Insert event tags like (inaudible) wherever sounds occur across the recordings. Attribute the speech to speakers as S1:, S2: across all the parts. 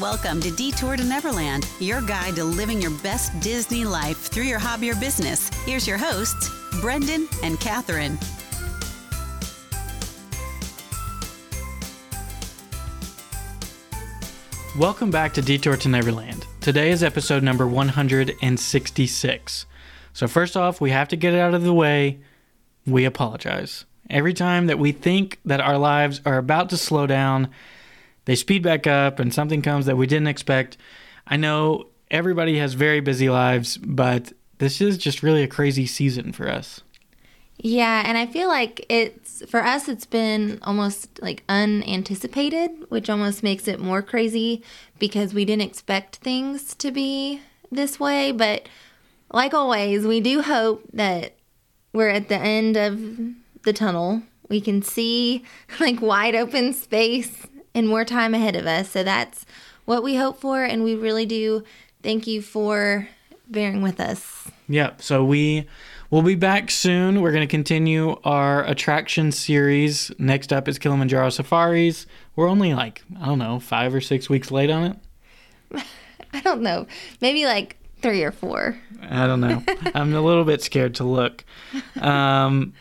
S1: Welcome to Detour to Neverland, your guide to living your best Disney life through your hobby or business. Here's your hosts, Brendan and Catherine.
S2: Welcome back to Detour to Neverland. Today is episode number 166. So, first off, we have to get it out of the way. We apologize. Every time that we think that our lives are about to slow down, they speed back up and something comes that we didn't expect. I know everybody has very busy lives, but this is just really a crazy season for us.
S3: Yeah, and I feel like it's for us it's been almost like unanticipated, which almost makes it more crazy because we didn't expect things to be this way, but like always, we do hope that we're at the end of the tunnel. We can see like wide open space and more time ahead of us. So that's what we hope for and we really do thank you for bearing with us.
S2: Yep. so we We'll be back soon. We're going to continue our attraction series. Next up is Kilimanjaro Safaris. We're only like, I don't know, five or six weeks late on
S3: it. (laughs) I don't know. Maybe like three or four.
S2: I don't know. (laughs) I'm a little bit scared to look. Um,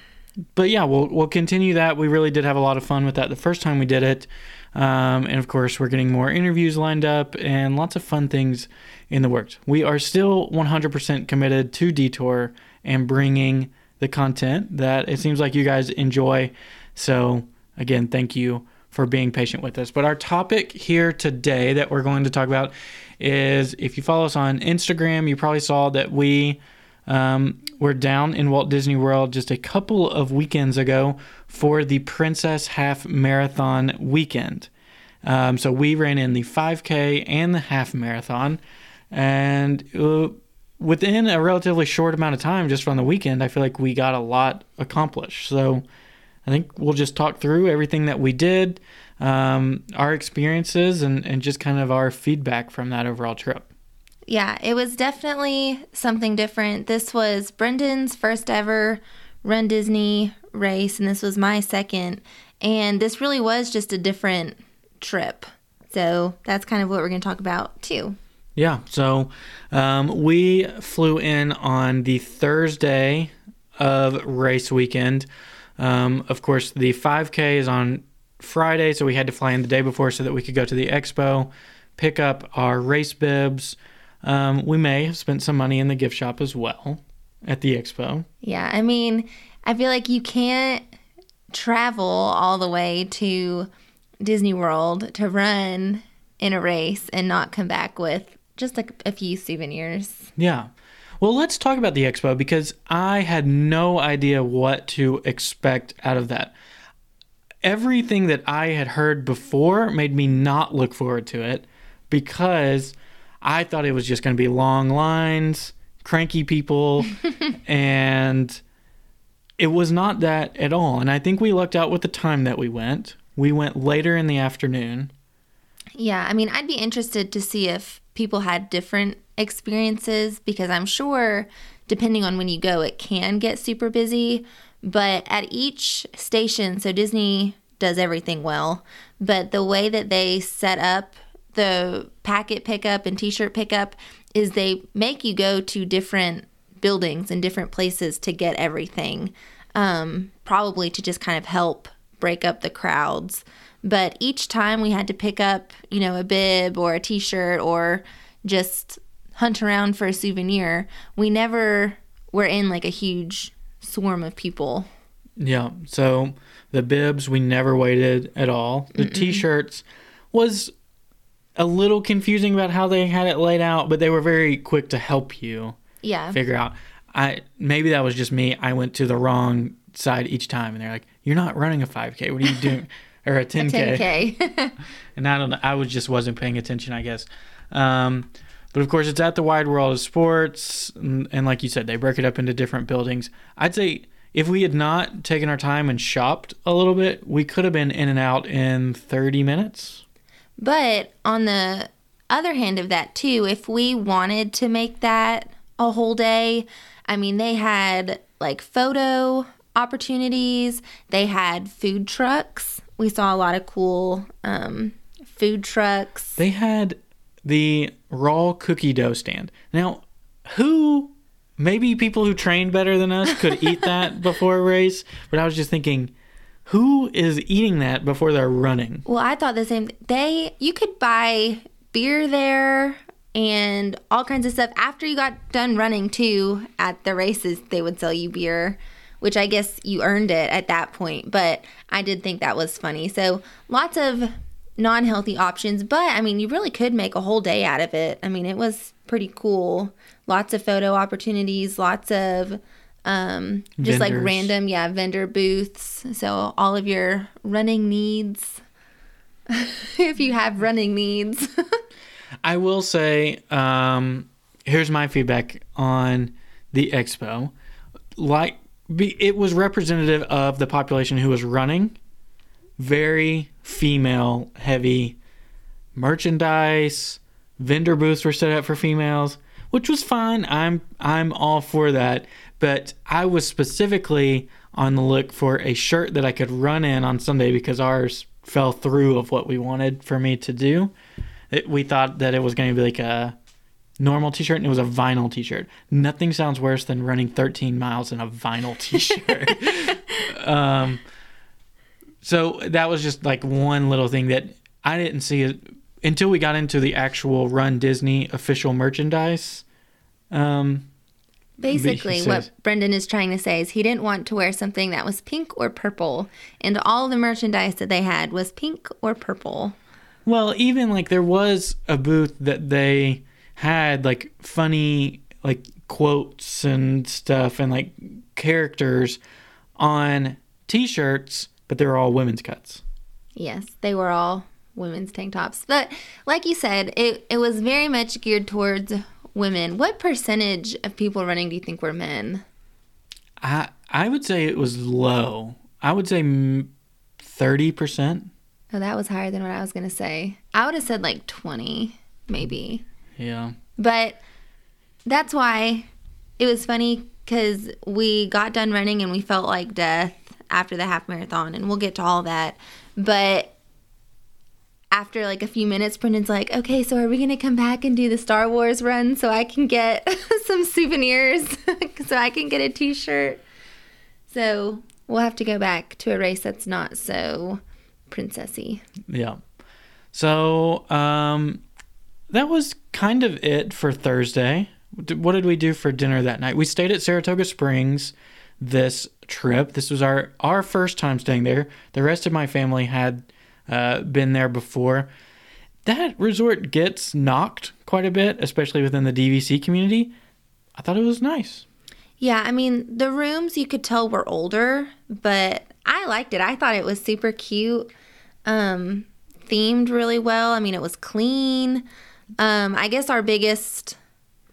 S2: but yeah, we'll we'll continue that. We really did have a lot of fun with that the first time we did it. Um, and of course, we're getting more interviews lined up and lots of fun things in the works. We are still 100% committed to Detour and bringing the content that it seems like you guys enjoy. So, again, thank you for being patient with us. But our topic here today that we're going to talk about is if you follow us on Instagram, you probably saw that we um, were down in Walt Disney World just a couple of weekends ago for the Princess Half Marathon weekend. Um, so we ran in the 5K and the half marathon, and uh, within a relatively short amount of time, just from the weekend, I feel like we got a lot accomplished. So I think we'll just talk through everything that we did, um, our experiences, and, and just kind of our feedback from that overall trip.
S3: Yeah, it was definitely something different. This was Brendan's first ever Run Disney race, and this was my second. And this really was just a different trip. So that's kind of what we're going to talk about too.
S2: Yeah. So um, we flew in on the Thursday of race weekend. Um, of course, the 5K is on Friday, so we had to fly in the day before so that we could go to the expo, pick up our race bibs. Um, we may have spent some money in the gift shop as well at the expo.
S3: Yeah. I mean, I feel like you can't travel all the way to Disney World to run in a race and not come back with just like a few souvenirs.
S2: Yeah. Well, let's talk about the expo because I had no idea what to expect out of that. Everything that I had heard before made me not look forward to it because I thought it was just going to be long lines, cranky people, (laughs) and it was not that at all. And I think we lucked out with the time that we went. We went later in the afternoon.
S3: Yeah, I mean, I'd be interested to see if people had different experiences because I'm sure depending on when you go, it can get super busy. But at each station, so Disney does everything well, but the way that they set up the packet pickup and t shirt pickup is they make you go to different buildings and different places to get everything, um, probably to just kind of help break up the crowds. But each time we had to pick up, you know, a bib or a t shirt or just hunt around for a souvenir, we never were in like a huge swarm of people.
S2: Yeah. So the bibs, we never waited at all. The t shirts was a little confusing about how they had it laid out, but they were very quick to help you.
S3: Yeah.
S2: Figure out. I maybe that was just me. I went to the wrong side each time, and they're like, "You're not running a 5K. What are you (laughs) doing?" or a 10K.
S3: A 10K. (laughs)
S2: and I don't know. I was just wasn't paying attention, I guess. Um, but of course, it's at the Wide World of Sports, and, and, like you said, they break it up into different buildings. I'd say if we had not taken our time and shopped a little bit, we could have been in and out in 30 minutes.
S3: But on the other hand of that, too, if we wanted to make that a whole day, I mean, they had like photo opportunities, they had food trucks. We saw a lot of cool um, food trucks.
S2: They had the raw cookie dough stand. Now, who maybe people who train better than us could eat that (laughs) before a race, but I was just thinking who is eating that before they're running?
S3: Well, I thought the same. They you could buy beer there and all kinds of stuff. After you got done running too at the races they would sell you beer which i guess you earned it at that point. But i did think that was funny. So lots of non-healthy options. But i mean you really could make a whole day out of it. I mean it was pretty cool. Lots of photo opportunities lots of um, just like random yeah vendor booths so all of your running needs (laughs) if you have running needs (laughs)
S2: I will say, um, here's my feedback on the expo. Like, be, it was representative of the population who was running. Very female heavy merchandise. Vendor booths were set up for females, which was fine. I'm I'm all for that. But I was specifically on the look for a shirt that I could run in on Sunday because ours fell through of what we wanted for me to do. It, we thought that it was going to be like a normal t-shirt and it was a vinyl t-shirt. Nothing sounds worse than running 13 miles in a vinyl (laughs) t-shirt. Um, so that was just like one little thing that i didn't see it until we got into the actual run disney official merchandise. Um,
S3: Basically,
S2: says-
S3: what Brendan is trying to say is he didn't want to wear something that was pink or purple, and all the merchandise that they had was pink or purple.
S2: Well, even like there was a booth that they had like funny like quotes and stuff and like characters on t-shirts, but they were all women's cuts.
S3: Yes, they were all women's tank tops. But like you said, it, it was very much geared towards women. What percentage of people running do you think were men?
S2: I I would say it was low. I would say thirty percent.
S3: Oh, that was higher than what I was going to say. I would have said like 20, maybe.
S2: Yeah.
S3: But that's why it was funny because we got done running and we felt like death after the half marathon, and we'll get to all that. But after like a few minutes, Brendan's like, okay, so are we going to come back and do the Star Wars run so I can get (laughs) some souvenirs, (laughs) so I can get a t shirt? So we'll have to go back to a race that's not so princessy.
S2: Yeah. So um, that was kind of it for Thursday. What did we do for dinner that night? We stayed at Saratoga Springs this trip. This was our our first time staying there. The rest of my family had uh, been there before. That resort gets knocked quite a bit, especially within the DVC community. I thought it was nice.
S3: Yeah, I mean, the rooms you could tell were older, but I liked it. I thought it was super cute. Um, themed really well. I mean, it was clean. Um, I guess our biggest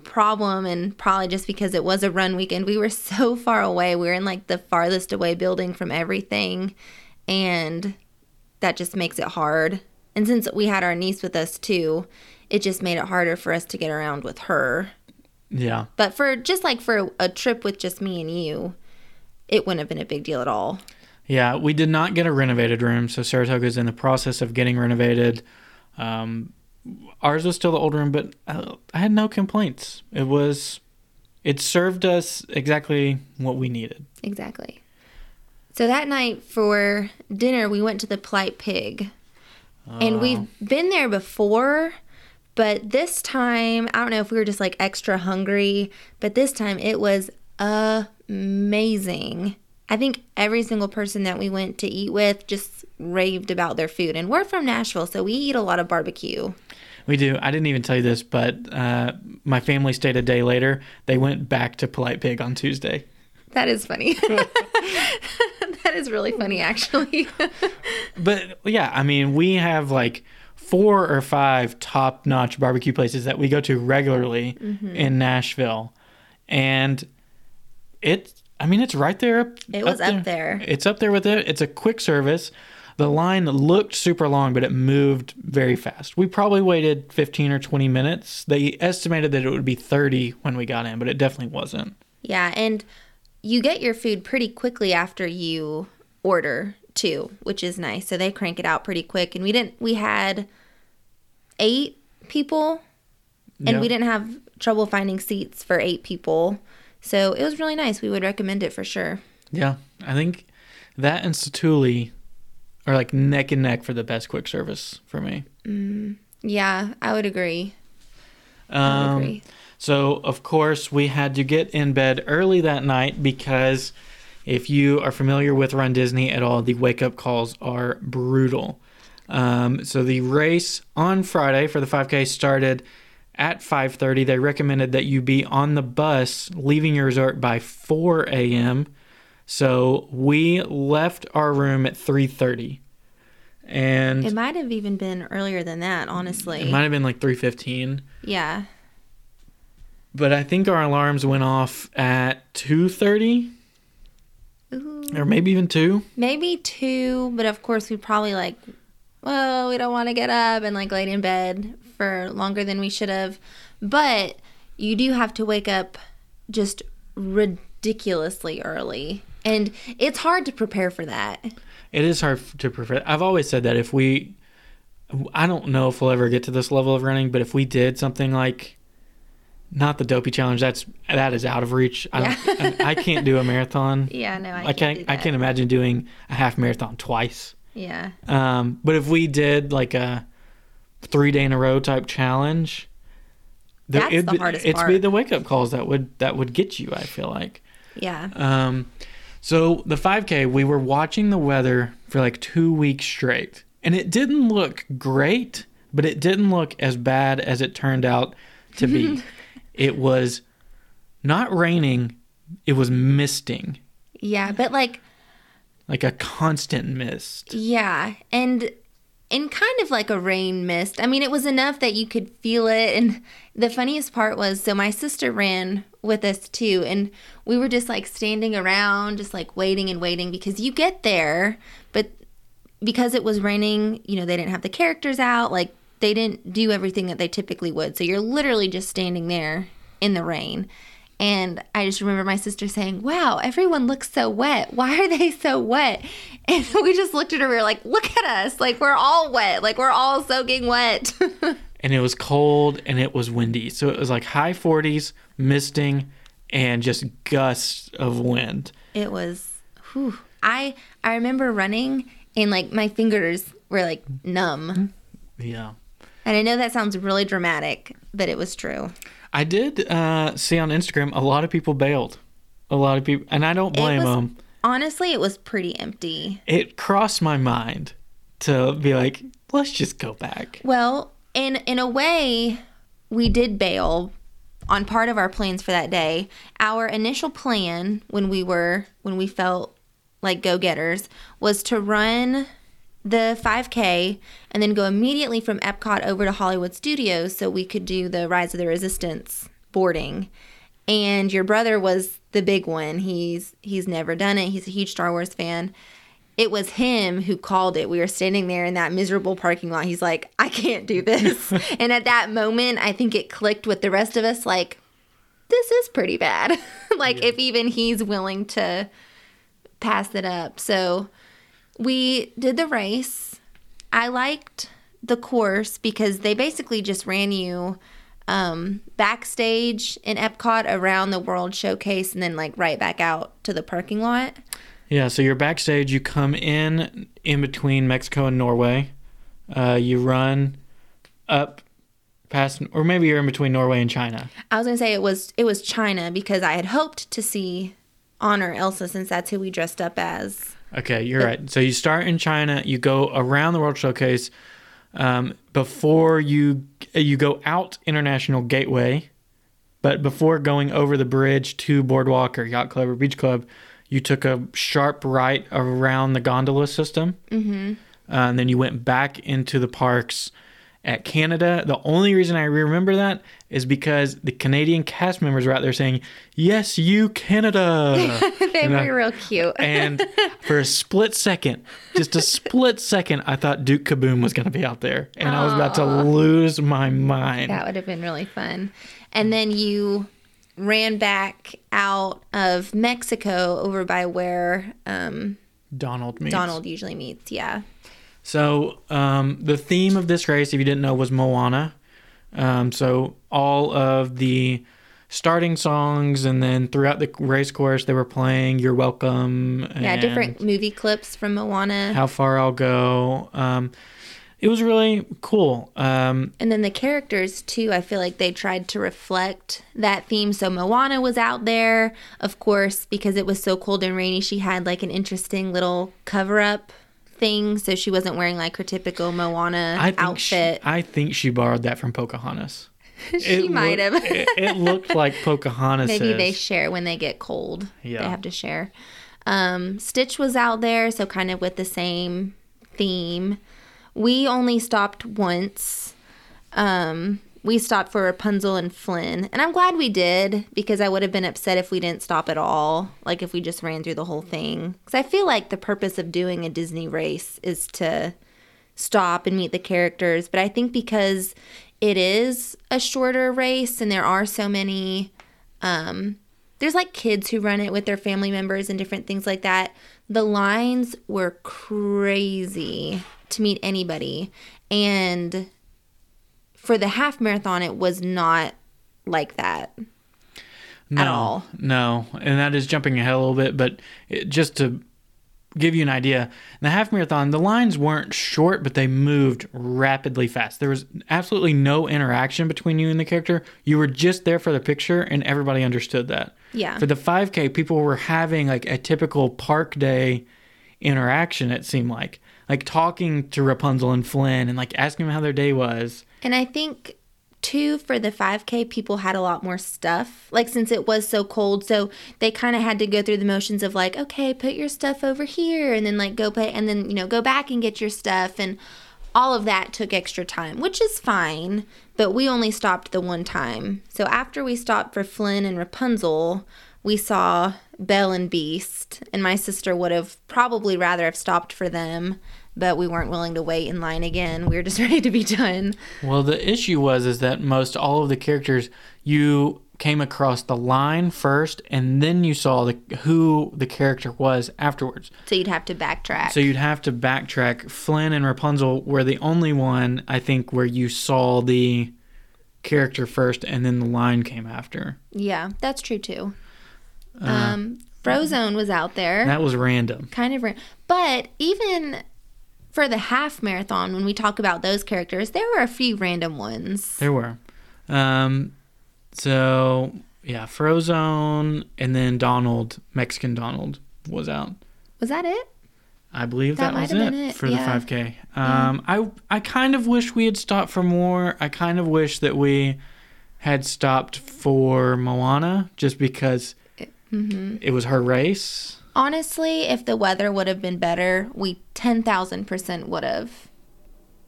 S3: problem, and probably just because it was a run weekend, we were (laughs) so far away. We were in like the farthest away building from everything, and that just makes it hard. And since we had our niece with us too, it just made it harder for us to get around with her.
S2: Yeah.
S3: But for just like for a trip with just me and you, it wouldn't have been a big deal at all.
S2: Yeah, we did not get a renovated room, so Saratoga is in the process of getting renovated. Um, ours was still the old room, but I, I had no complaints. It was, it served us exactly what we needed.
S3: Exactly. So that night for dinner, we went to the Polite Pig. And we've been there before, but this time, I don't know if we were just like extra hungry, but this time it was amazing. I think every single person that we went to eat with just raved about their food. And we're from Nashville, so we eat a lot of barbecue.
S2: We do. I didn't even tell you this, but uh, my family stayed a day later. They went back to Polite Pig on Tuesday.
S3: That is funny. (laughs) (laughs) that is really funny, actually. (laughs)
S2: But yeah, I mean, we have like four or five top notch barbecue places that we go to regularly
S3: Mm-hmm.
S2: in Nashville. And it, I mean, it's right there. up-
S3: It was up there.
S2: It's up there with it. It's a quick service. The line looked super long, but it moved very fast. We probably waited 15 or 20 minutes. They estimated that it would be 30 when we got in, but it definitely wasn't.
S3: Yeah, and you get your food pretty quickly after you order too, which is nice. So they crank it out pretty quick. And we didn't we had eight people, and
S2: Yeah.
S3: we didn't have trouble finding seats for eight people. So it was really nice. We would recommend it for sure.
S2: Yeah, I think that and Satu'li are like neck and neck for the best quick service for me.
S3: Yeah, I would agree. I would
S2: Um,
S3: agree.
S2: So, of course, we had to get in bed early that night because if you are familiar with Run Disney at all, the wake up calls are brutal. Um, so the race on Friday for the 5K started at 5:30. They recommended that you be on the bus leaving your resort by 4 a.m. So we left our room at 3:30, and
S3: It
S2: it,
S3: might have even been earlier than that, honestly.
S2: It might have been like 3:15.
S3: yeah.
S2: But I think our alarms went off at 2:30 or maybe even 2.
S3: Maybe two, but of course we probably like, well, we don't want to get up and like laid in bed for longer than we should have. But you do have to wake up just ridiculously early. And it's hard to prepare for that.
S2: It is hard to prepare. I've always said that if we I don't know if we'll ever get to this level of running, but if we did something like not the dopey challenge, that's that is out of reach. I, don't, I, I can't do a marathon. (laughs)
S3: Yeah, no, I,
S2: I
S3: can't. do
S2: I can't imagine doing a half marathon twice.
S3: Yeah.
S2: Um, but if we did like a three day in a row type challenge,
S3: That's the hardest
S2: it'd be-
S3: hardest
S2: It's be the wake up calls that would that would get you. I feel like.
S3: Yeah.
S2: Um, so the 5K, we were watching the weather for like two weeks straight, and it didn't look great, but it didn't look as bad as it turned out to be. (laughs) it was not raining; it was misting,
S3: Yeah, but like
S2: like a constant mist.
S3: Yeah, and and kind of like a rain mist. I mean, it was enough that you could feel it. And the funniest part was, so my sister ran with us too, and we were just like standing around, just like waiting and waiting because you get there, but because it was raining, you know, they didn't have the characters out, like they didn't do everything that they typically would. So you're literally just standing there in the rain. And I just remember my sister saying, Wow, everyone looks so wet. Why are they so wet? (laughs) And we just looked at her, we were like, Look at us. Like, we're all wet. Like, we're all soaking wet. (laughs)
S2: And it was cold and it was windy, so it was like high 40s, misting, and just gusts of wind.
S3: it was, whew. I, I remember running and like my fingers were like numb.
S2: Yeah.
S3: And I know that sounds really dramatic, but it was true.
S2: I did uh, see on Instagram a lot of people bailed. A lot of people, and I don't blame
S3: was-
S2: them.
S3: Honestly, it was pretty empty.
S2: It crossed my mind to be like, let's just go back.
S3: Well, in in a way, we did bail on part of our plans for that day. Our initial plan when we were when we felt like go-getters was to run the 5K and then go immediately from Epcot over to Hollywood Studios so we could do the Rise of the Resistance boarding. And your brother was the big one. He's he's never done it. He's a huge Star Wars fan it was him who called it. We were standing there in that miserable parking lot. He's like, I can't do this. (laughs) and at that moment, I think it clicked with the rest of us like, this is pretty bad. (laughs) like, if even he's willing to pass it up. So we did the race. I liked the course because they basically just ran you um, backstage in Epcot around the World Showcase and then like right back out to the parking lot.
S2: Yeah, so you're backstage. You come in in between Mexico and Norway. Uh, you run up past, or maybe you're in between Norway and China.
S3: I was gonna say it was it was China because I had hoped to see Honor Elsa since that's who we dressed up as.
S2: Okay, you're right. So you start in China, you go around the World Showcase. Um, before you you go out International Gateway, but before going over the bridge to Boardwalk or Yacht Club or Beach Club, you took a sharp right around the gondola system, mm-hmm. uh, and then you went back into the parks at Canada. The only reason I remember that is because the Canadian cast members were out there saying, "Yes, you Canada." (laughs)
S3: they
S2: And I-
S3: were real cute.
S2: and for a split second, just a split second, I thought Duke Kaboom was going to be out there, and I was about to lose my mind.
S3: that would have been really fun. And then you ran back out of Mexico over by where um,
S2: Donald meets.
S3: Donald usually meets. Yeah.
S2: So um, the theme of this race, if you didn't know, was Moana. Um, so all of the starting songs, and then throughout the race course, they were playing "You're Welcome."
S3: Yeah, different movie clips from Moana.
S2: How far I'll go. Um, it was really cool. Um,
S3: And then the characters too, I feel like they tried to reflect that theme. So Moana was out there, of course, because it was so cold and rainy. She had like an interesting little cover up thing, so she wasn't wearing like her typical Moana
S2: I
S3: outfit.
S2: She, I think she borrowed that from Pocahontas. (laughs)
S3: She, might
S2: looked-
S3: have.
S2: it, it looked like (laughs) Pocahontas.
S3: Maybe they share when they get cold.
S2: Yeah.
S3: They have to share. Um, Stitch was out there, so kind of with the same theme. We only stopped once. Um, we stopped for Rapunzel and Flynn, and I'm glad we did because I would have been upset if we didn't stop at all. Like if we just ran through the whole thing. Because I feel like the purpose of doing a Disney race is to stop and meet the characters. But I think because it is a shorter race and there are so many um there's like kids who run it with their family members and different things like that. The lines were crazy to meet anybody. And for the half marathon it was not like that.
S2: no,
S3: all.
S2: No, and that is jumping ahead a little bit, but it, just to give you an idea, in the half marathon, the lines weren't short, but they moved rapidly fast. There was absolutely no interaction between you and the character. You were just there for the picture, and everybody understood that.
S3: Yeah.
S2: For the 5K, people were having like a typical park day interaction, it seemed like. Like talking to Rapunzel and Flynn and like asking them how their day was.
S3: And I think too for the 5k people had a lot more stuff like since it was so cold. So they kind of had to go through the motions of like okay put your stuff over here and then like go put and then you know go back and get your stuff and all of that took extra time which is fine but we only stopped the one time. So after we stopped for flynn and rapunzel we saw belle and beast and my sister would have probably rather have stopped for them but we weren't willing to wait in line again we were just (laughs) ready to be done
S2: Well, the issue was is that most all of the characters you came across the line first, and then you saw the who the character was afterwards.
S3: So you'd have to backtrack.
S2: So you'd have to backtrack. Flynn and Rapunzel were the only one I think where you saw the character first, and then the line came after.
S3: yeah, that's true too. um, Frozone was out there,
S2: That was random.
S3: kind of, ra- but even for the half marathon, when we talk about those characters, there were a few random ones.
S2: There were. Um, so yeah, Frozone, and then Donald, Mexican Donald, was out.
S3: Was that it?
S2: I believe
S3: That
S2: that, was it,
S3: it,
S2: for
S3: yeah.
S2: the 5K. Um, I I kind of wish we had stopped for more. I kind of wish that we had stopped for Moana just because
S3: Mm-hmm.
S2: it was her race.
S3: Honestly, if the weather would have been better, we 10,000% would have.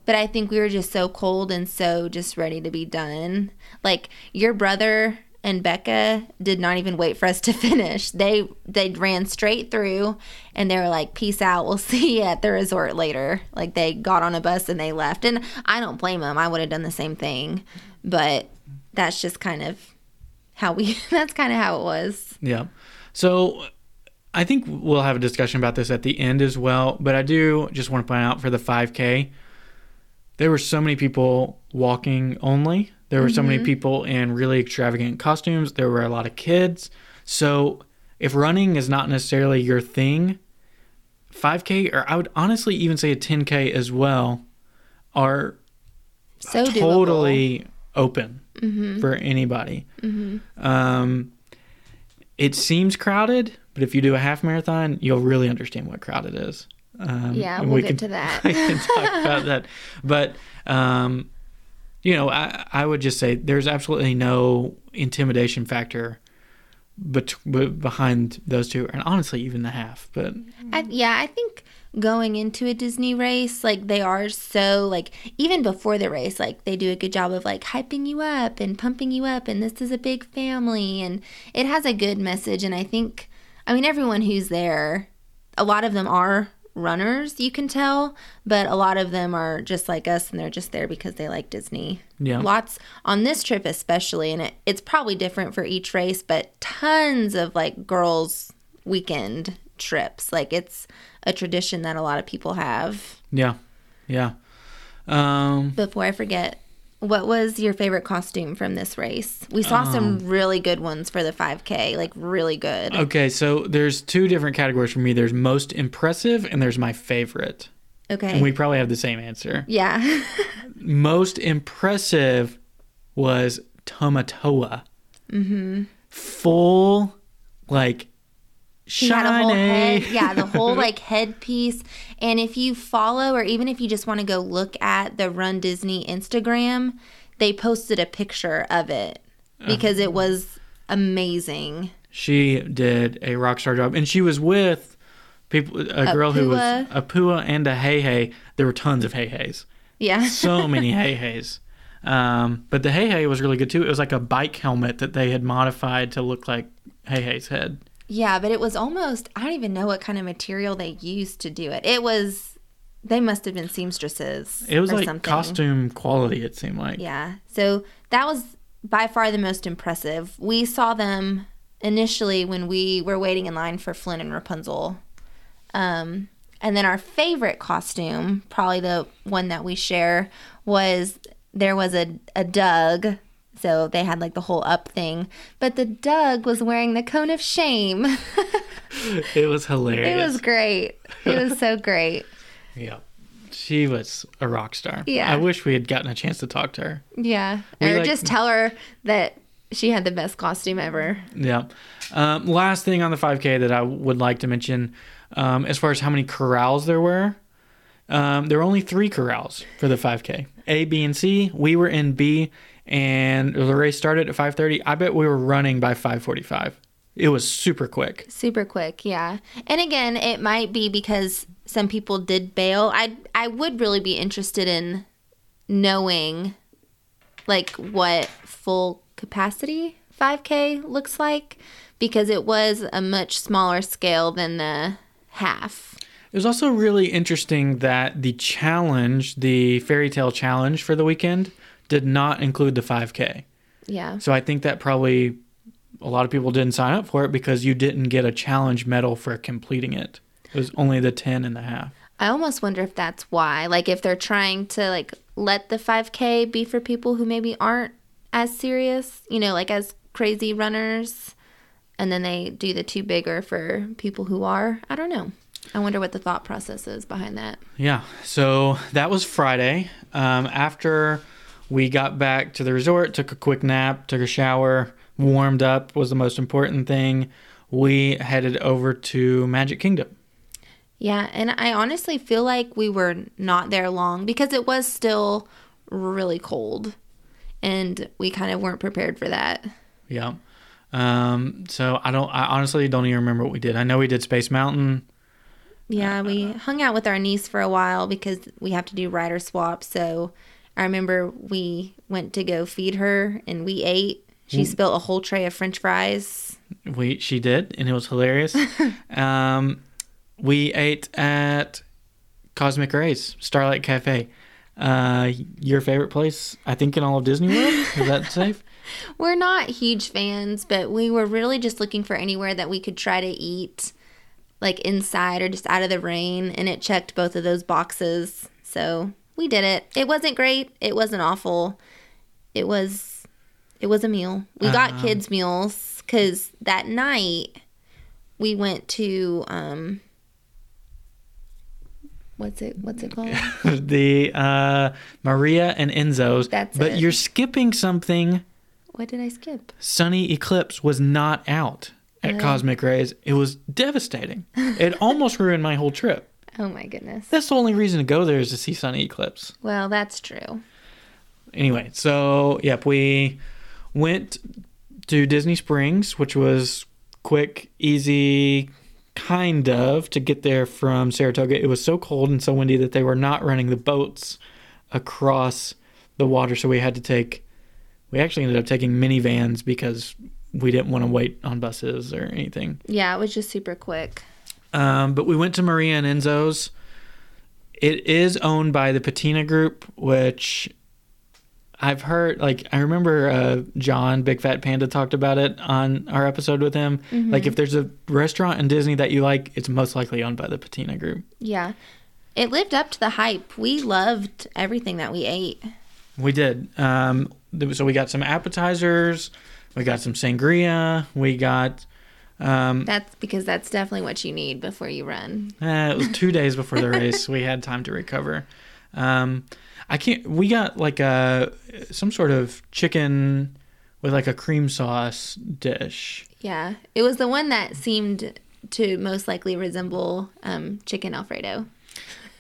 S3: But I think we were just so cold and so just ready to be done. Like your brother and Becca did not even wait for us to (laughs) finish. They they ran straight through and they were like, "Peace out. We'll (laughs) see you at the resort later." Like they got on a bus and they left. And I don't blame them. I would have done the same thing. But that's just kind of how we (laughs) that's kind of how it was.
S2: Yeah. So I think we'll have a discussion about this at the end as well. But I do just want to point out for the 5K, there were so many people walking only. There were so many mm-hmm. people in really extravagant costumes. There were a lot of kids. So if running is not necessarily your thing, 5K, or I would honestly even say a 10K as well, are
S3: So doable.
S2: totally open mm-hmm. for anybody. Mm-hmm. Um, it seems crowded, but if you do a half marathon, you'll really understand what crowded is. Um,
S3: Yeah, we'll
S2: we
S3: get
S2: can-
S3: to that. (laughs)
S2: I can talk about that, but um, you know, I I would just say there's absolutely no intimidation factor. But behind those two, and honestly, even the half. But
S3: I, yeah, I think going into a Disney race, like they are so like even before the race, like they do a good job of like hyping you up and pumping you up, and this is a big family, and it has a good message. And I think, I mean, everyone who's there, a lot of them are runners, you can tell, but a lot of them are just like us, and they're just there because they like Disney.
S2: Yeah.
S3: lots on this trip especially, and it, it's probably different for each race, but tons of like girls' weekend trips. Like it's a tradition that a lot of people have.
S2: yeah, Yeah. Um,
S3: Before I forget, what was your favorite costume from this race? We saw some really good ones for the 5K, like really good.
S2: okay, so there's two different categories for me. There's most impressive and there's my favorite.
S3: Okay.
S2: And we probably have the same answer.
S3: yeah. (laughs)
S2: Most impressive was Tamatoa. Mm-hmm. Full, like,
S3: She had a whole head, yeah, the whole like (laughs) headpiece. And if you follow, or even if you just want to go look at the Run Disney Instagram, they posted a picture of it because it was amazing.
S2: She did a rock star job, and she was with people. A, girl who was a Pua and a Heihei. There were tons of Heiheis,
S3: Yeah.
S2: so (laughs) many Heiheis. Um, but the Hey Hey was really good too. It was like a bike helmet that they had modified to look like Heihei's head.
S3: Yeah, but it was almost, I don't even know what kind of material they used to do it. It was, they must have been seamstresses.
S2: It was like
S3: something.
S2: costume quality. It seemed like.
S3: Yeah. So that was by far the most impressive. We saw them initially when we were waiting in line for Flynn and Rapunzel. Um, and then our favorite costume, probably the one that we share, was there was a, a Dug. So they had like the whole up thing. But the Dug was wearing the cone of shame. (laughs)
S2: It was hilarious.
S3: it was great. It was so (laughs) great.
S2: Yeah. She was a rock star.
S3: Yeah.
S2: I wish we had gotten a chance to talk to her.
S3: Yeah.
S2: We
S3: or
S2: like-
S3: just tell her that she had the best costume ever.
S2: Yeah. Um, last thing on the 5K that I would like to mention, um, as far as how many corrals there were, um, there were only three corrals for the 5K. A, B, and C. We were in B, and the race started at 5:30. I bet we were running by 5:45. It was super quick.
S3: Super quick, yeah. And again, it might be because some people did bail. I I would really be interested in knowing like what full capacity 5k looks like because it was a much smaller scale than the half.
S2: It was also really interesting that the challenge, the fairy tale challenge for the weekend, did not include the 5K.
S3: Yeah.
S2: So I think that probably a lot of people didn't sign up for it because you didn't get a challenge medal for completing it. It was only the 10 and a half.
S3: I almost wonder if that's why. Like if they're trying to like let the 5k be for people who maybe aren't as serious, you know, like as crazy runners and then they do the two bigger for people who are. I don't know. I wonder what the thought process is behind that.
S2: Yeah. So that was Friday. Um, after we got back to the resort, took a quick nap, took a shower, warmed up was the most important thing. We headed over to Magic Kingdom.
S3: Yeah, and I honestly feel like we were not there long because it was still really cold and we kind of weren't prepared for that.
S2: Yeah. Um, so I don't. I honestly don't even remember what we did. I know we did Space Mountain.
S3: Yeah, we hung out with our niece for a while because we have to do rider swaps. So I remember we went to go feed her and we ate. She spilled a whole tray of french fries.
S2: We she did, and it was hilarious. (laughs) um, we ate at Cosmic Rays Starlight Cafe. Uh, your favorite place, I think, in all of Disney World. Is that (laughs) safe?
S3: We're not huge fans, but we were really just looking for anywhere that we could try to eat like inside or just out of the rain. And it checked both of those boxes. So we did it. It wasn't great. It wasn't awful. It was, it was a meal. We got kids meals because that night we went to, um, what's it, what's it called? (laughs)
S2: the uh, Maria and Enzo's.
S3: That's
S2: but
S3: it.
S2: you're skipping something.
S3: what did I skip?
S2: Sunny Eclipse was not out at Cosmic Rays. It was devastating. It (laughs) almost ruined my whole trip.
S3: Oh my goodness.
S2: That's the only reason to go there is to see sun Eclipse.
S3: Well, that's true.
S2: Anyway, so yep, we went to Disney Springs, which was quick, easy, kind of to get there from Saratoga. It was so cold and so windy that they were not running the boats across the water, so we had to take. We actually ended up taking minivans because we didn't want to wait on buses or anything.
S3: Yeah, it was just super quick.
S2: Um, but we went to Maria and Enzo's. It is owned by the Patina Group, which I've heard. Like I remember uh, John Big Fat Panda talked about it on our episode with him. Like if there's a restaurant in Disney that you like, it's most likely owned by the Patina Group.
S3: Yeah. It lived up to the hype. We loved everything that we ate.
S2: We did. Um, so we got some appetizers. We got some sangria. We got. Um,
S3: That's because that's definitely what you need before you run.
S2: eh, it was (laughs) two days before the race. We had time to recover. Um, I can't. We got like a some sort of chicken with like a cream sauce dish.
S3: Yeah, it was the one that seemed to most likely resemble um, chicken Alfredo.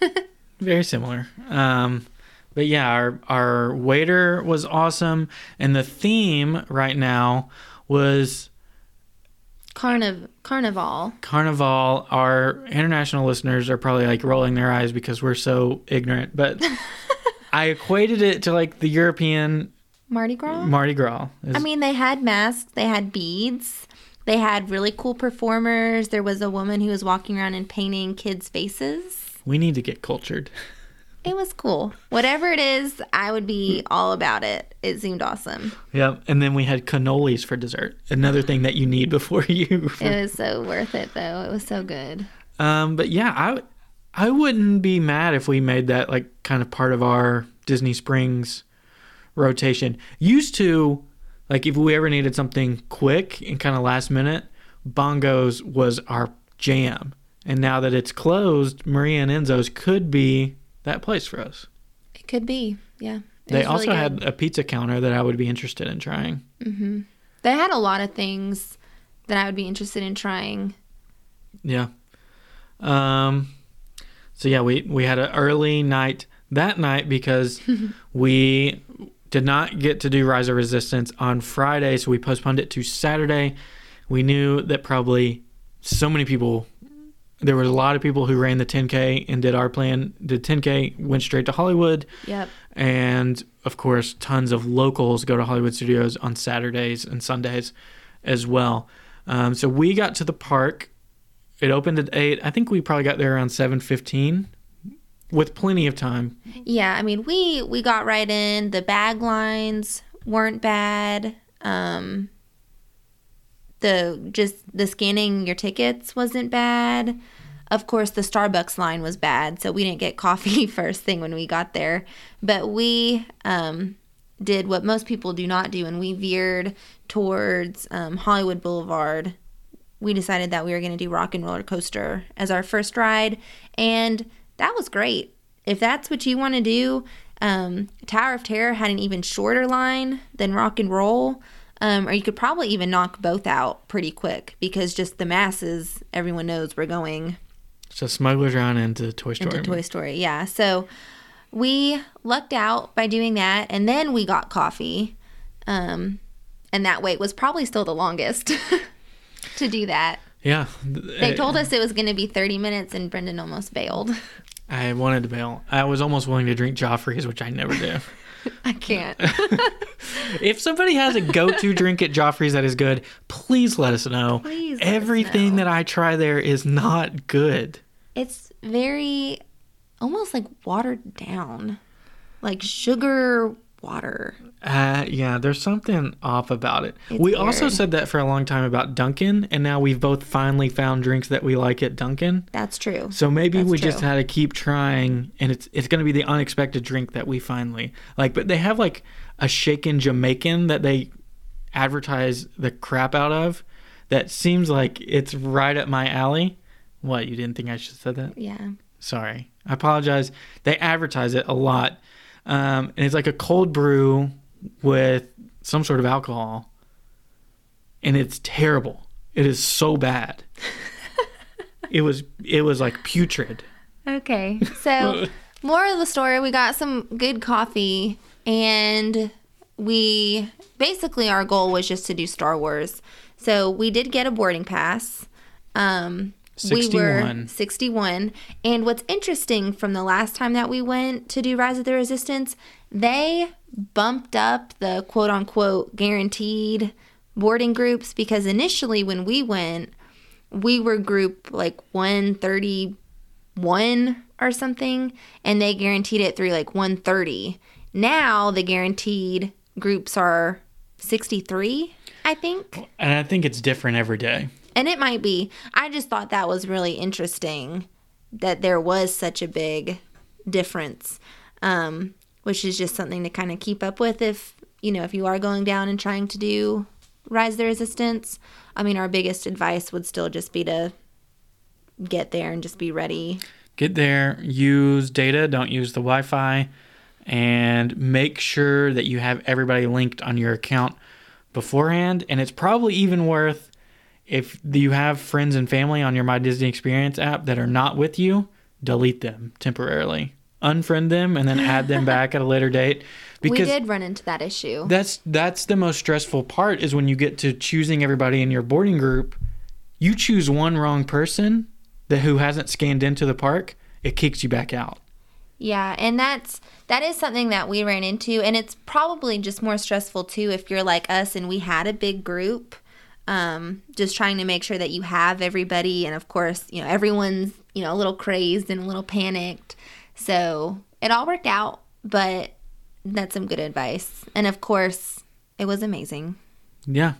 S3: (laughs)
S2: Very similar. Um, but yeah, our our waiter was awesome, and the theme right now was
S3: Carniv- Carnival.
S2: Carnival. Our international listeners are probably like rolling their eyes because we're so ignorant, but (laughs) I equated it to like the European
S3: Mardi Gras?
S2: Mardi Gras. Is-
S3: I mean, they had masks, they had beads, they had really cool performers. There was a woman who was walking around and painting kids' faces.
S2: we need to get cultured. (laughs)
S3: It was cool. Whatever it is, I would be all about it. It seemed awesome.
S2: Yeah, And then we had cannolis for dessert. Another thing that you need (laughs) before you.
S3: It was (laughs) so worth it, though. It was so good.
S2: Um, but yeah, I I wouldn't be mad if we made that like kind of part of our Disney Springs rotation. Used to, like if we ever needed something quick and kind of last minute, Bongos was our jam. And now that it's closed, Maria and Enzo's could be that place for us.
S3: It could be. Yeah.
S2: They
S3: was really
S2: also had a pizza counter that I would be interested in trying.
S3: They had a lot of things that I would be interested in trying.
S2: Yeah. Um so yeah, we we had an early night that night because (laughs) we did not get to do Rise of Resistance on Friday, so we postponed it to Saturday. We knew that probably so many people there was a lot of people who ran the 10K and did our plan, did 10K, went straight to Hollywood,
S3: Yep.
S2: and of course, tons of locals go to Hollywood Studios on Saturdays and Sundays as well. Um, so we got to the park. It opened at eight. I think we probably got there around seven fifteen, with plenty of time.
S3: Yeah, I mean, we we got right in. The bag lines weren't bad. Um the just the scanning your tickets wasn't bad. Of course, the Starbucks line was bad, so we didn't get coffee (laughs) first thing when we got there. But we um did what most people do not do, and we veered towards um, Hollywood Boulevard. We decided that we were going to do Rock and Roller Coaster as our first ride, and that was great. If that's what you want to do, um, Tower of Terror had an even shorter line than Rock and Roll, um, or you could probably even knock both out pretty quick because just the masses, everyone knows we're going
S2: So Smuggler's Run into Toy Story.
S3: into Toy Story. Yeah. So we lucked out by doing that. And then we got coffee. Um, and that wait was probably still the longest (laughs) to do that.
S2: yeah,
S3: They told us it was going to be 30 minutes, and Brendan almost bailed.
S2: I wanted to bail. I was almost willing to drink Joffrey's, which I never do. (laughs) (laughs)
S3: I can't. (laughs)
S2: if somebody has a go-to (laughs) drink at Joffrey's that is good, please let us know.
S3: Please
S2: Everything
S3: know.
S2: that I try there is not good.
S3: it's very almost like watered down, like sugar water.
S2: Uh, yeah, there's something off about it.
S3: It's
S2: we also said that for a long time about Dunkin', and now we've both finally found drinks that we like at Dunkin'.
S3: That's true.
S2: So maybe
S3: That's
S2: we just had to keep trying, and it's it's gonna be the unexpected drink that we finally like. But they have like a shaken Jamaican that they advertise the crap out of. That seems like it's right up my alley. What you didn't think I should have said that?
S3: Yeah.
S2: Sorry, I apologize. They advertise it a lot, um, and it's like a cold brew with some sort of alcohol, and it's terrible. It is so bad. (laughs) it was it was like putrid.
S3: Okay. So, (laughs) more of the story we got some good coffee, and we basically our goal was just to do Star Wars. So, we did get a boarding pass. Um, we were
S2: 61.
S3: 61. And what's interesting from the last time that we went to do Rise of the Resistance, they bumped up the quote unquote guaranteed boarding groups because initially when we went, we were group like 131 or something, and they guaranteed it through like 130. Now the guaranteed groups are 63, I think.
S2: And I think it's different every day.
S3: And it might be. I just thought that was really interesting that there was such a big difference, um, which is just something to kind of keep up with if you know if you are going down and trying to do rise the resistance. I mean, our biggest advice would still just be to get there and just be ready.
S2: Get there, use data, don't use the Wi Fi, and make sure that you have everybody linked on your account beforehand. And it's probably even worth if you have friends and family on your My Disney Experience app that are not with you, delete them temporarily. Unfriend them and then add them (laughs) back at a later date.
S3: Because we did run into that issue.
S2: That's that's the most stressful part is when you get to choosing everybody in your boarding group. You choose one wrong person that who hasn't scanned into the park, it kicks you back out.
S3: Yeah, and that's that is something that we ran into and it's probably just more stressful too if you're like us and we had a big group. Um, just trying to make sure that you have everybody and of course, you know, everyone's, you know, a little crazed and a little panicked. So, it all worked out, but that's some good advice. And of course, it was amazing.
S2: Yeah.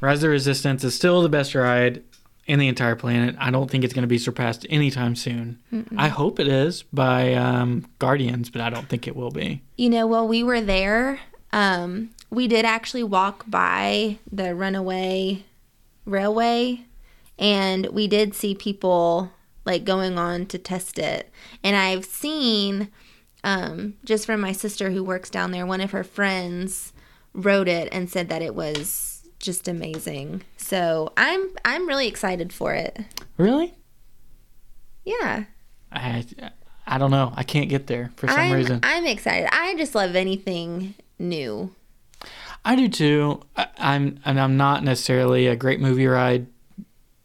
S2: Rise of the Resistance is still the best ride in the entire planet. I don't think it's going to be surpassed anytime soon. Mm-mm. I hope it is by um, Guardians, but I don't think it will be.
S3: You know, while we were there, um, we did actually walk by the runaway railway and we did see people like going on to test it. And I've seen um, just from my sister who works down there, one of her friends wrote it and said that it was just amazing. So I'm I'm really excited for it.
S2: Really?
S3: Yeah.
S2: I I don't know. I can't get there for some
S3: I'm,
S2: reason.
S3: I'm excited. I just love anything new.
S2: I do too. I, I'm and I'm not necessarily a great movie ride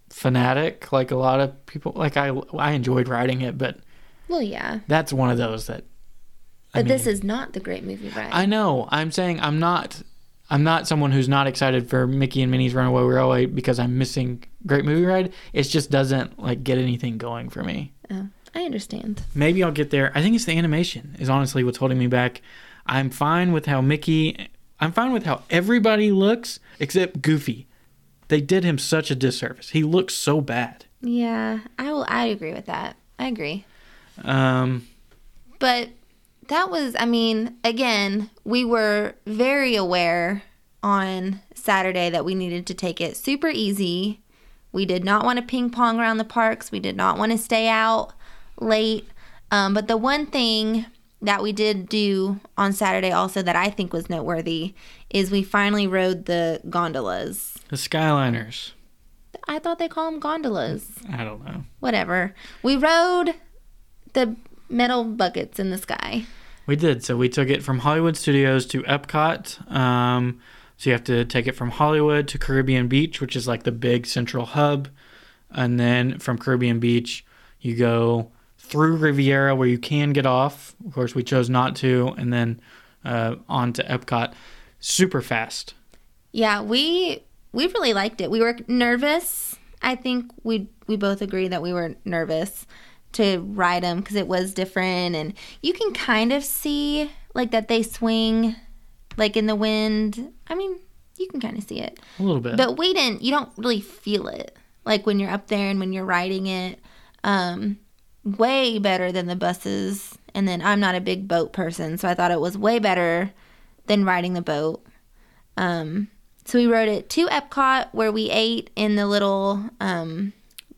S2: fanatic like a lot of people. Like I I enjoyed riding it, but
S3: well, yeah,
S2: that's one of those that.
S3: But mean, this is not the great movie ride.
S2: I know. I'm saying I'm not. I'm not someone who's not excited for Mickey and Minnie's Runaway Railway because I'm missing great movie ride. It just doesn't like get anything going for me.
S3: Oh, I understand.
S2: Maybe I'll get there. I think it's the animation is honestly what's holding me back. I'm fine with how Mickey. I'm fine with how everybody looks except Goofy. They did him such a disservice. He looks so bad.
S3: Yeah, I will. I agree with that. I agree.
S2: Um,
S3: but that was. I mean, again, we were very aware on Saturday that we needed to take it super easy. We did not want to ping pong around the parks. We did not want to stay out late. Um, but the one thing that we did do on Saturday also that I think was noteworthy is we finally rode the gondolas.
S2: The Skyliners.
S3: I thought they call them gondolas.
S2: I don't know.
S3: Whatever. We rode the metal buckets in the sky.
S2: We did. So we took it from Hollywood Studios to Epcot. Um, so you have to take it from Hollywood to Caribbean Beach, which is like the big central hub. And then from Caribbean Beach, you go through Riviera where you can get off. Of course, we chose not to. And then uh, on to Epcot. Super fast.
S3: Yeah, we we really liked it. We were nervous. I think we we both agree that we were nervous to ride them because it was different, and you can kind of see like that they swing like in the wind. I mean, you can kind of see it
S2: a little bit,
S3: but we didn't. You don't really feel it like when you're up there and when you're riding it. Um, way better than the buses. And then I'm not a big boat person, so I thought it was way better than riding the boat. Um, so we rode it to Epcot where we ate in the little um,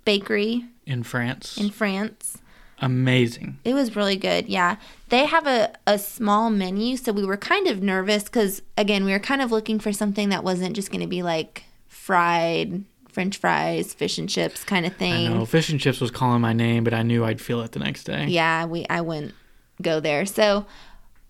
S3: bakery
S2: in France.
S3: In France.
S2: Amazing.
S3: It was really good. Yeah. They have a, a small menu, so we were kind of nervous because, again, we were kind of looking for something that wasn't just going to be like fried French fries, fish and chips kind of thing.
S2: I know. Fish and chips was calling my name, but I knew I'd feel it the next day.
S3: Yeah, we I wouldn't go there. So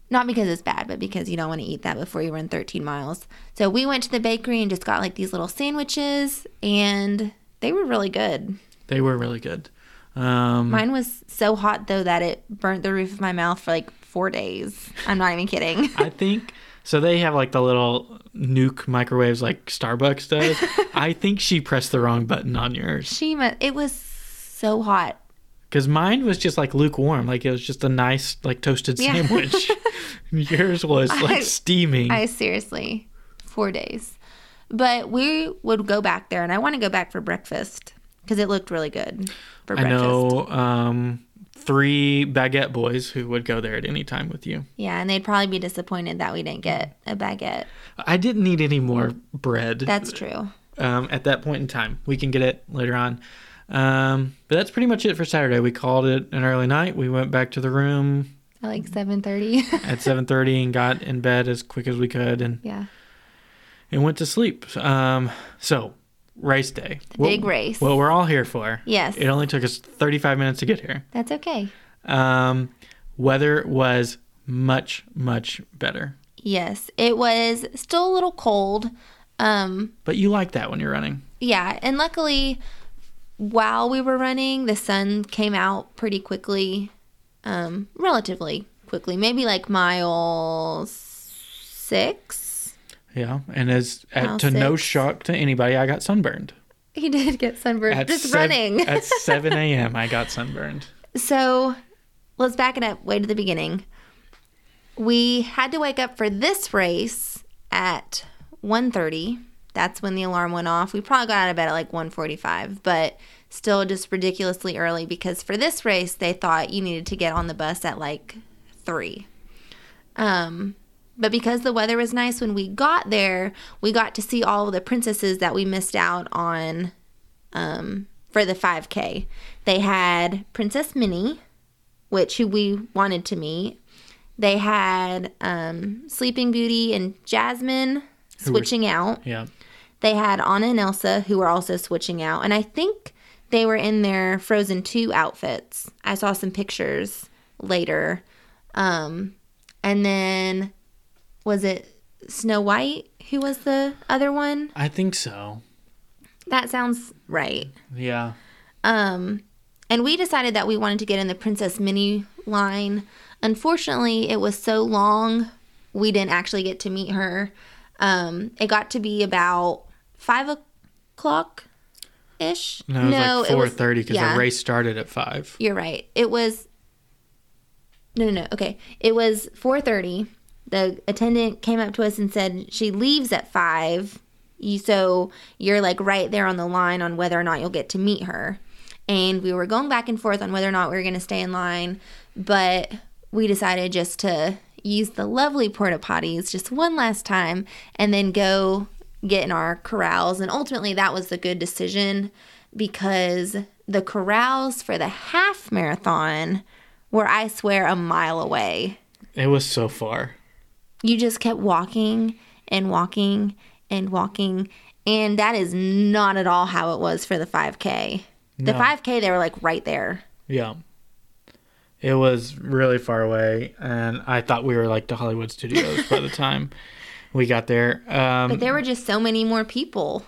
S3: not because it's bad, but because you don't want to eat that before you run 13 miles. So we went to the bakery and just got like these little sandwiches, and they were really good.
S2: They were really good. Um,
S3: Mine was so hot though that it burnt the roof of my mouth for like four days. I'm not even kidding.
S2: I think so. They have like the little nuke microwaves like Starbucks does. (laughs) I think she pressed the wrong button on yours.
S3: She, it was so hot
S2: because mine was just like lukewarm, like it was just a nice like toasted sandwich. (laughs) Yours was like I, steaming.
S3: I seriously, four days. But we would go back there, and I want to go back for breakfast. because it looked really good for
S2: I
S3: breakfast.
S2: know um, three baguette boys who would go there at any time with you.
S3: Yeah, and they'd probably be disappointed that we didn't get a baguette.
S2: I didn't need any more bread.
S3: That's true.
S2: um, at that point in time. We can get it later on. Um, but that's pretty much it for Saturday. We called it an early night. We went back to the room
S3: At like seven thirty. (laughs)
S2: at 7:30 and got in bed as quick as we could and,
S3: yeah,
S2: and went to sleep. Um, so race day.
S3: the big race.
S2: What we're all here for.
S3: yes,
S2: It only took us 35 minutes to get here.
S3: that's okay.
S2: Um, weather was much much better.
S3: Yes, it was still a little cold. Um,
S2: But you like that when you're running.
S3: yeah, and luckily, while we were running, the sun came out pretty quickly, um, relatively quickly, maybe like mile six.
S2: Yeah, and as at, to no shock to anybody, I got sunburned.
S3: He did get sunburned
S2: At
S3: just
S2: sev-
S3: running.
S2: at (laughs) 7 a.m., I got sunburned.
S3: So let's back it up way to the beginning. We had to wake up for this race at 1.30. That's when the alarm went off. We probably got out of bed at like 1.45, but still just ridiculously early because for this race, they thought you needed to get on the bus at like 3. Um, but because the weather was nice when we got there, we got to see all the princesses that we missed out on um, for the 5K. They had Princess Minnie, which who we wanted to meet. They had um, Sleeping Beauty and Jasmine
S2: were-
S3: switching out.
S2: Yeah.
S3: They had Anna and Elsa who were also switching out. And I think they were in their Frozen 2 outfits. I saw some pictures later. Um, and then was it Snow White who was the other one?
S2: I think so.
S3: That sounds right.
S2: Yeah.
S3: Um, and we decided that we wanted to get in the Princess Minnie line. Unfortunately, it was so long, we didn't actually get to meet her. Um, it got to be about five o'clock ish.
S2: No, it was like 4:30 because
S3: yeah,
S2: the race started at five.
S3: You're right. It was. No, no, no. Okay, it was four thirty. The attendant came up to us and said she leaves at five. You so you're like right there on the line on whether or not you'll get to meet her. And we were going back and forth on whether or not we were going to stay in line, but we decided just to use the lovely porta potties just one last time and then go get in our corrals. And ultimately, that was the good decision because the corrals for the half marathon were, I swear, a mile away.
S2: It was so far.
S3: You just kept walking and walking and walking. And that is not at all how it was for the 5K. The 5K, they were like right there.
S2: Yeah. It was really far away, and I thought we were like to Hollywood Studios by the (laughs) time we got there. Um,
S3: But there were just so many more people.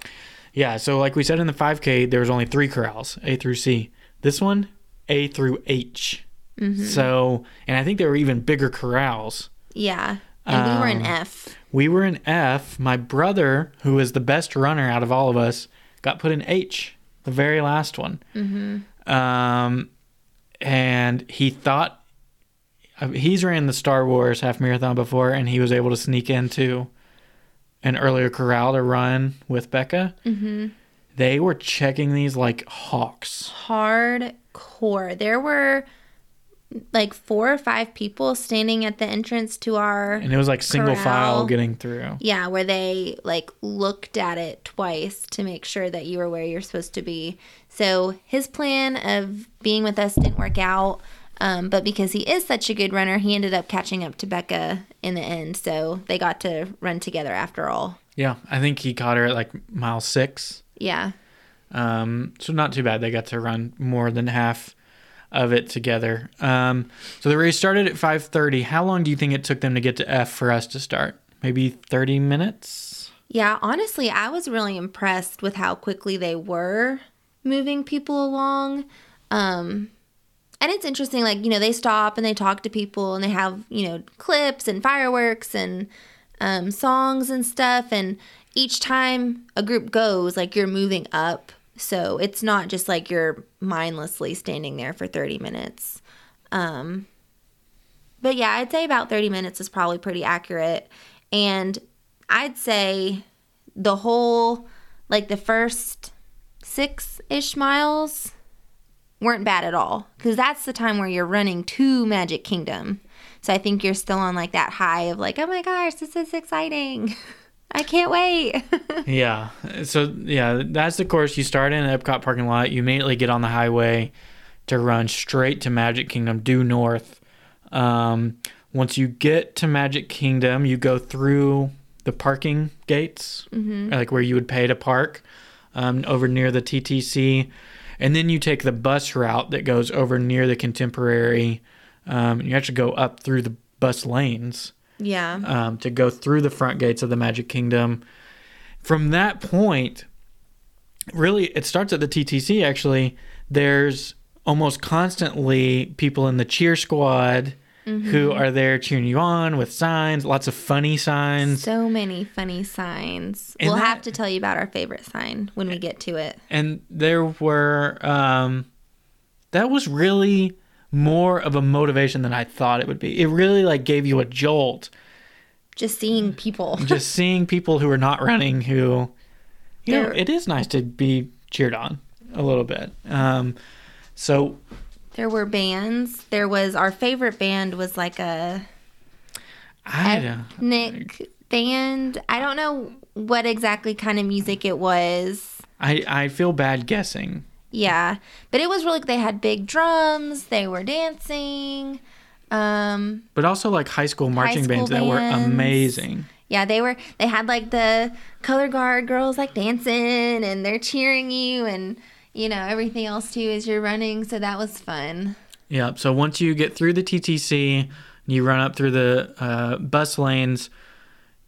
S2: yeah, so like we said in the 5K, there was only three corrals, A through C. This one, A through H.
S3: Mm-hmm.
S2: So, and I think there were even bigger corrals.
S3: Yeah. And we were in
S2: Um,
S3: F.
S2: We were in F. My brother, who is the best runner out of all of us, got put in H, the very last one. Mm-hmm. Um, and he thought uh, he's ran the Star Wars half marathon before, and he was able to sneak into an earlier corral to run with Becca. Mm-hmm. They were checking these like hawks.
S3: Hardcore. There were like four or five people standing at the entrance to our
S2: And it was like single file getting through.
S3: Yeah, where they like looked at it twice to make sure that you were where you're supposed to be. So his plan of being with us didn't work out. Um, but because he is such a good runner, he ended up catching up to Becca in the end. So they got to run together after all.
S2: Yeah, I think he caught her at like mile six.
S3: Yeah.
S2: Um, so not too bad. They got to run more than half of it together. Um, so the race started at 5:30. How long do you think it took them to get to F for us to start? Maybe 30 minutes.
S3: Yeah, honestly, I was really impressed with how quickly they were moving people along. Um, and it's interesting, like, you know, they stop and they talk to people and they have, you know, clips and fireworks and um, songs and stuff. And each time a group goes, like, you're moving up. So it's not just like you're mindlessly standing there for 30 minutes. Um, but yeah, I'd say about 30 minutes is probably pretty accurate. And I'd say the whole, like the first six ish miles weren't bad at all because that's the time where you're running to Magic Kingdom. So I think you're still on like that high of like, oh my gosh, this is exciting. (laughs) I can't wait. (laughs)
S2: yeah. So yeah, that's the course. You start in the Epcot parking lot. You immediately get on the highway to run straight to Magic Kingdom due north. Um, once you get to Magic Kingdom, you go through the parking gates, like where you would pay to park, um, over near the TTC, and then you take the bus route that goes over near the Contemporary. Um, you actually go up through the bus lanes
S3: yeah.
S2: um, to go through the front gates of the Magic Kingdom. From that point, really, it starts at the TTC. Actually, there's almost constantly people in the cheer squad who are there cheering you on with signs, lots of funny signs.
S3: So many funny signs.
S2: And
S3: we'll
S2: that-
S3: have to tell you about our favorite sign when we get to it.
S2: and there were um that was really more of a motivation than I thought it would be. It really like gave you a jolt
S3: Just seeing people. (laughs)
S2: just seeing people who are not running who you know it is nice to be cheered on a little bit. Um so
S3: There were bands. There was our favorite band was like a
S2: I don't
S3: ethnic band. I don't know what exactly kind of music it was.
S2: I I feel bad guessing.
S3: Yeah, but it was really they had big drums. They were dancing. Um,
S2: But also like high school marching
S3: school
S2: bands that were amazing.
S3: yeah, they were. They had like the color guard girls like dancing, and they're cheering you, and you know everything else too as you're running. So that was fun.
S2: Yeah. So once you get through the TTC, you run up through the uh, bus lanes.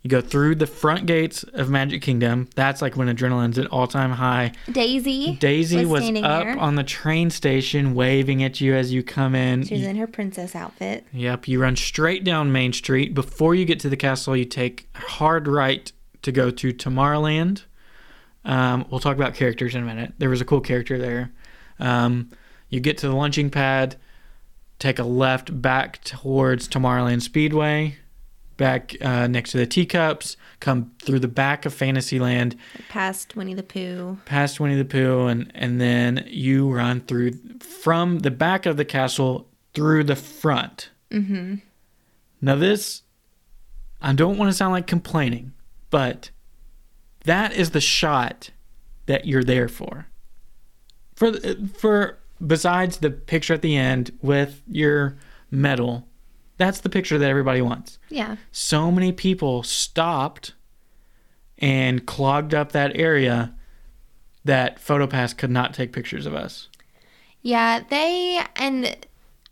S2: You go through the front gates of Magic Kingdom. That's like when adrenaline's at all time high.
S3: Daisy.
S2: Daisy was,
S3: standing
S2: up
S3: there.
S2: on the train station waving at you as you come in.
S3: She's was in her princess outfit.
S2: Yep, you run straight down Main Street. Before you get to the castle, you take a hard right to go to Tomorrowland. Um, we'll talk about characters in a minute. There was a cool character there. Um, you get to the launching pad, take a left back towards Tomorrowland Speedway, back uh, next to the teacups, come through the back of Fantasyland,
S3: Past Winnie the Pooh.
S2: past Winnie the Pooh, and, and then you run through from the back of the castle through the front. Mm-hmm. Now, this, I don't want to sound like complaining, but that is the shot that you're there for. For, for besides the picture at the end with your medal, that's the picture that everybody wants
S3: Yeah.
S2: so many people stopped and clogged up that area that PhotoPass could not take pictures of us.
S3: Yeah, they and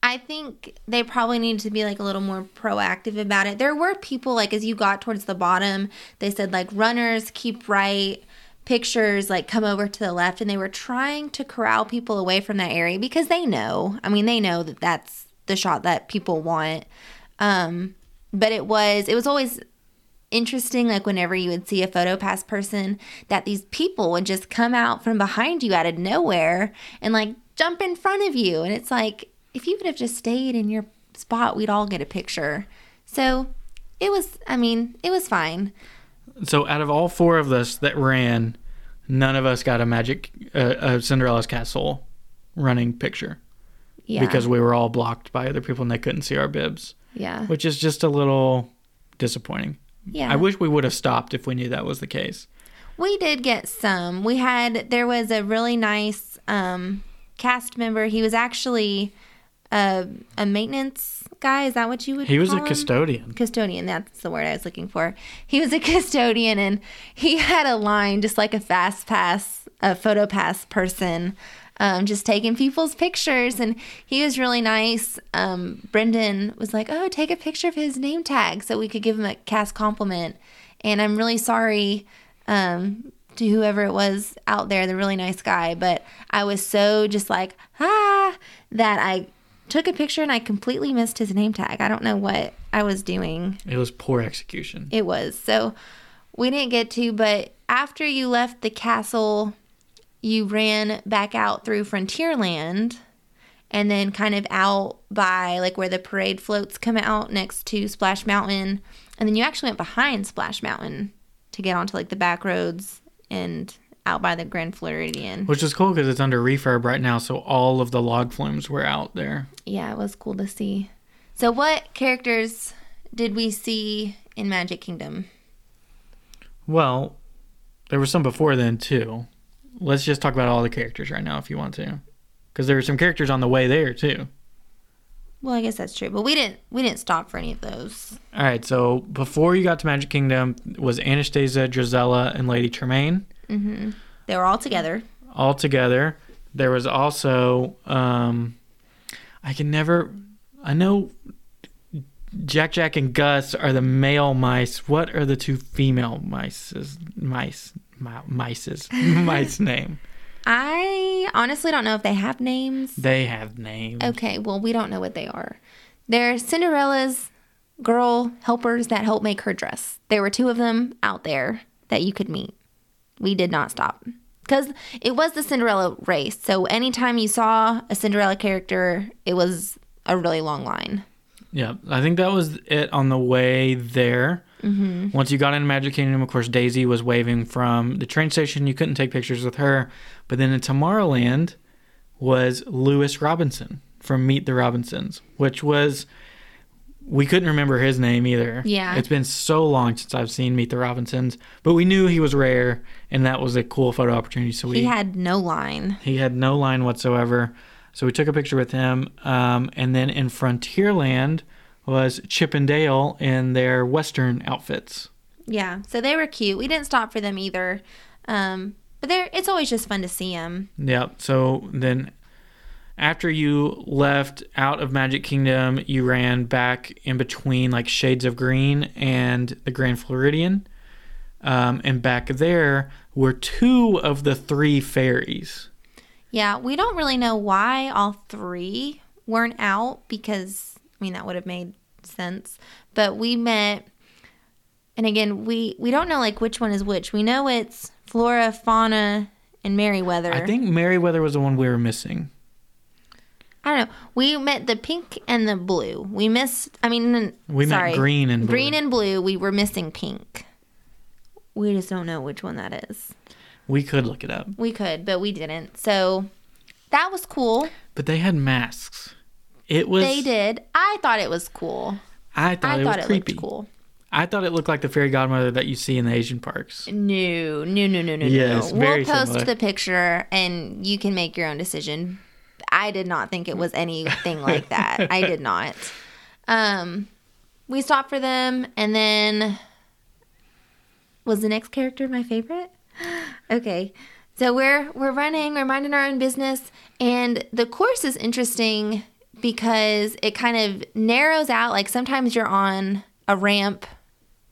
S3: I think they probably need to be like a little more proactive about it. There were people like as you got towards the bottom, they said like runners keep right, pictures like come over to the left and they were trying to corral people away from that area because they know. I mean, they know that that's the shot that people want. Um but it was it was always interesting like whenever you would see a photo pass person that these people would just come out from behind you out of nowhere and like jump in front of you. And it's like if you would have just stayed in your spot we'd all get a picture. So it was i mean it was fine.
S2: So out of all four of us that ran, none of us got a magic uh, a Cinderella's castle running picture
S3: yeah
S2: because we were all blocked by other people and they couldn't see our bibs,
S3: yeah
S2: which is just a little disappointing.
S3: yeah
S2: I wish we would have stopped if we knew that was the case.
S3: We did get some. We had there was a really nice um, cast member. He was actually a, a maintenance guy. Is that what you would?
S2: He was a
S3: him?
S2: custodian.
S3: Custodian. That's the word I was looking for. He was a (laughs) custodian, and he had a line just like a fast pass, a photo pass person. Um, just taking people's pictures, and he was really nice. Um, Brendan was like, "Oh, take a picture of his name tag so we could give him a cast compliment." And I'm really sorry um, to whoever it was out there, the really nice guy. But I was so just like, ah, that I took a picture and I completely missed his name tag. I don't know what I was doing.
S2: It was poor execution.
S3: It was. So we didn't get to, but after you left the castle, you ran back out through Frontierland and then kind of out by like where the parade floats come out next to Splash Mountain. And then you actually went behind Splash Mountain to get onto like the back roads and out by the Grand Floridian.
S2: Which is cool because it's under refurb right now, so all of the log flumes were out there.
S3: Yeah, it was cool to see. So, what characters did we see in Magic Kingdom?
S2: Well, there were some before then too. Let's just talk about all the characters right now if you want to, because there were some characters on the way there too.
S3: Well, I guess that's true, but we didn't we didn't stop for any of those.
S2: All right, so before you got to Magic Kingdom was Anastasia, Drizella, and Lady Tremaine Mm-hmm.
S3: They were all together.
S2: all together. There was also um, I can never. I know Jack Jack and Gus are the male mice. What are the two female mice? mice? Mi- Mice's (laughs) mice name.
S3: I honestly don't know if they have names.
S2: They have names.
S3: Okay, well, we don't know what they are. They're Cinderella's girl helpers that help make her dress. There were two of them out there that you could meet. We did not stop because it was the Cinderella race. So anytime you saw a Cinderella character, it was a really long line.
S2: Yeah, I think that was it on the way there. Mm-hmm. Once you got into Magic Kingdom, of course, Daisy was waving from the train station. You couldn't take pictures with her. But then in Tomorrowland was Lewis Robinson from Meet the Robinsons, which was, we couldn't remember his name either.
S3: Yeah.
S2: It's been so long since I've seen Meet the Robinsons, but we knew he was rare and that was a cool photo opportunity. So we,
S3: He had no line.
S2: he had no line whatsoever. So we took a picture with him. Um, and then in Frontierland was Chip and Dale in their Western outfits.
S3: Yeah, so they were cute. We didn't stop for them either. Um, but they're, it's always just fun to see them.
S2: Yeah. So then after you left out of Magic Kingdom, you ran back in between like Shades of Green and the Grand Floridian. Um, and back there were two of the three fairies.
S3: Yeah, we don't really know why all three weren't out because mean that would have made sense. But we met and again, we we don't know like which one is which. We know it's Flora, Fauna, and Merryweather.
S2: I think Merryweather was the one we were missing.
S3: I don't know. We met the pink and the blue. We missed I mean
S2: We met green and blue.
S3: green and blue. We were missing pink. We just don't know which one that is.
S2: We could look it up.
S3: We could, but we didn't. So that was cool.
S2: But they had masks. It was.
S3: They did. I thought it was cool.
S2: I thought
S3: I
S2: it
S3: thought
S2: was
S3: it
S2: creepy.
S3: looked cool.
S2: I thought it looked like the fairy godmother that you see in the Asian parks.
S3: No, no, no, no, no,
S2: Yes,
S3: no.
S2: very
S3: We'll post
S2: similar.
S3: the picture and you can make your own decision. I did not think it was anything (laughs) like that. I did not. Um, we stopped for them, and then was the next character my favorite? (gasps) okay, so we're we're running, we're minding our own business, and the course is interesting because it kind of narrows out. Like sometimes you're on a ramp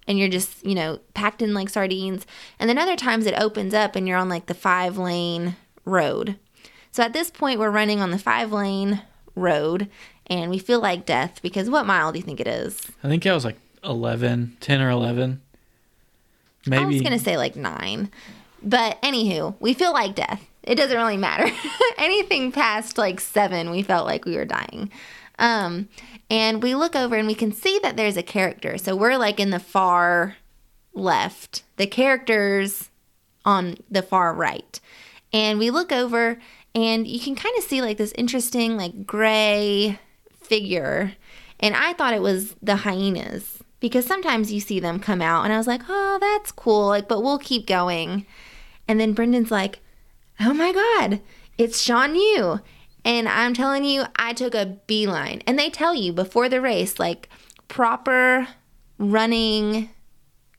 S3: and you're just, you know, packed in like sardines. And then other times it opens up and you're on like the five lane road. So at this point, we're running on the five lane road and we feel like death because what mile do you think it is?
S2: I think it was like 11, 10 or 11. Maybe.
S3: I was going to say like nine. But anywho, we feel like death. It doesn't really matter. (laughs) Anything past like seven, we felt like we were dying. Um, and we look over and we can see that there's a character. So we're like in the far left. The character's on the far right. And we look over and you can kind of see like this interesting, like gray figure. And I thought it was the hyenas because sometimes you see them come out and I was like, oh, that's cool. Like, but we'll keep going. And then Brendan's like, oh my God, it's Shan Yu. And I'm telling you, I took a beeline. And they tell you before the race, like proper running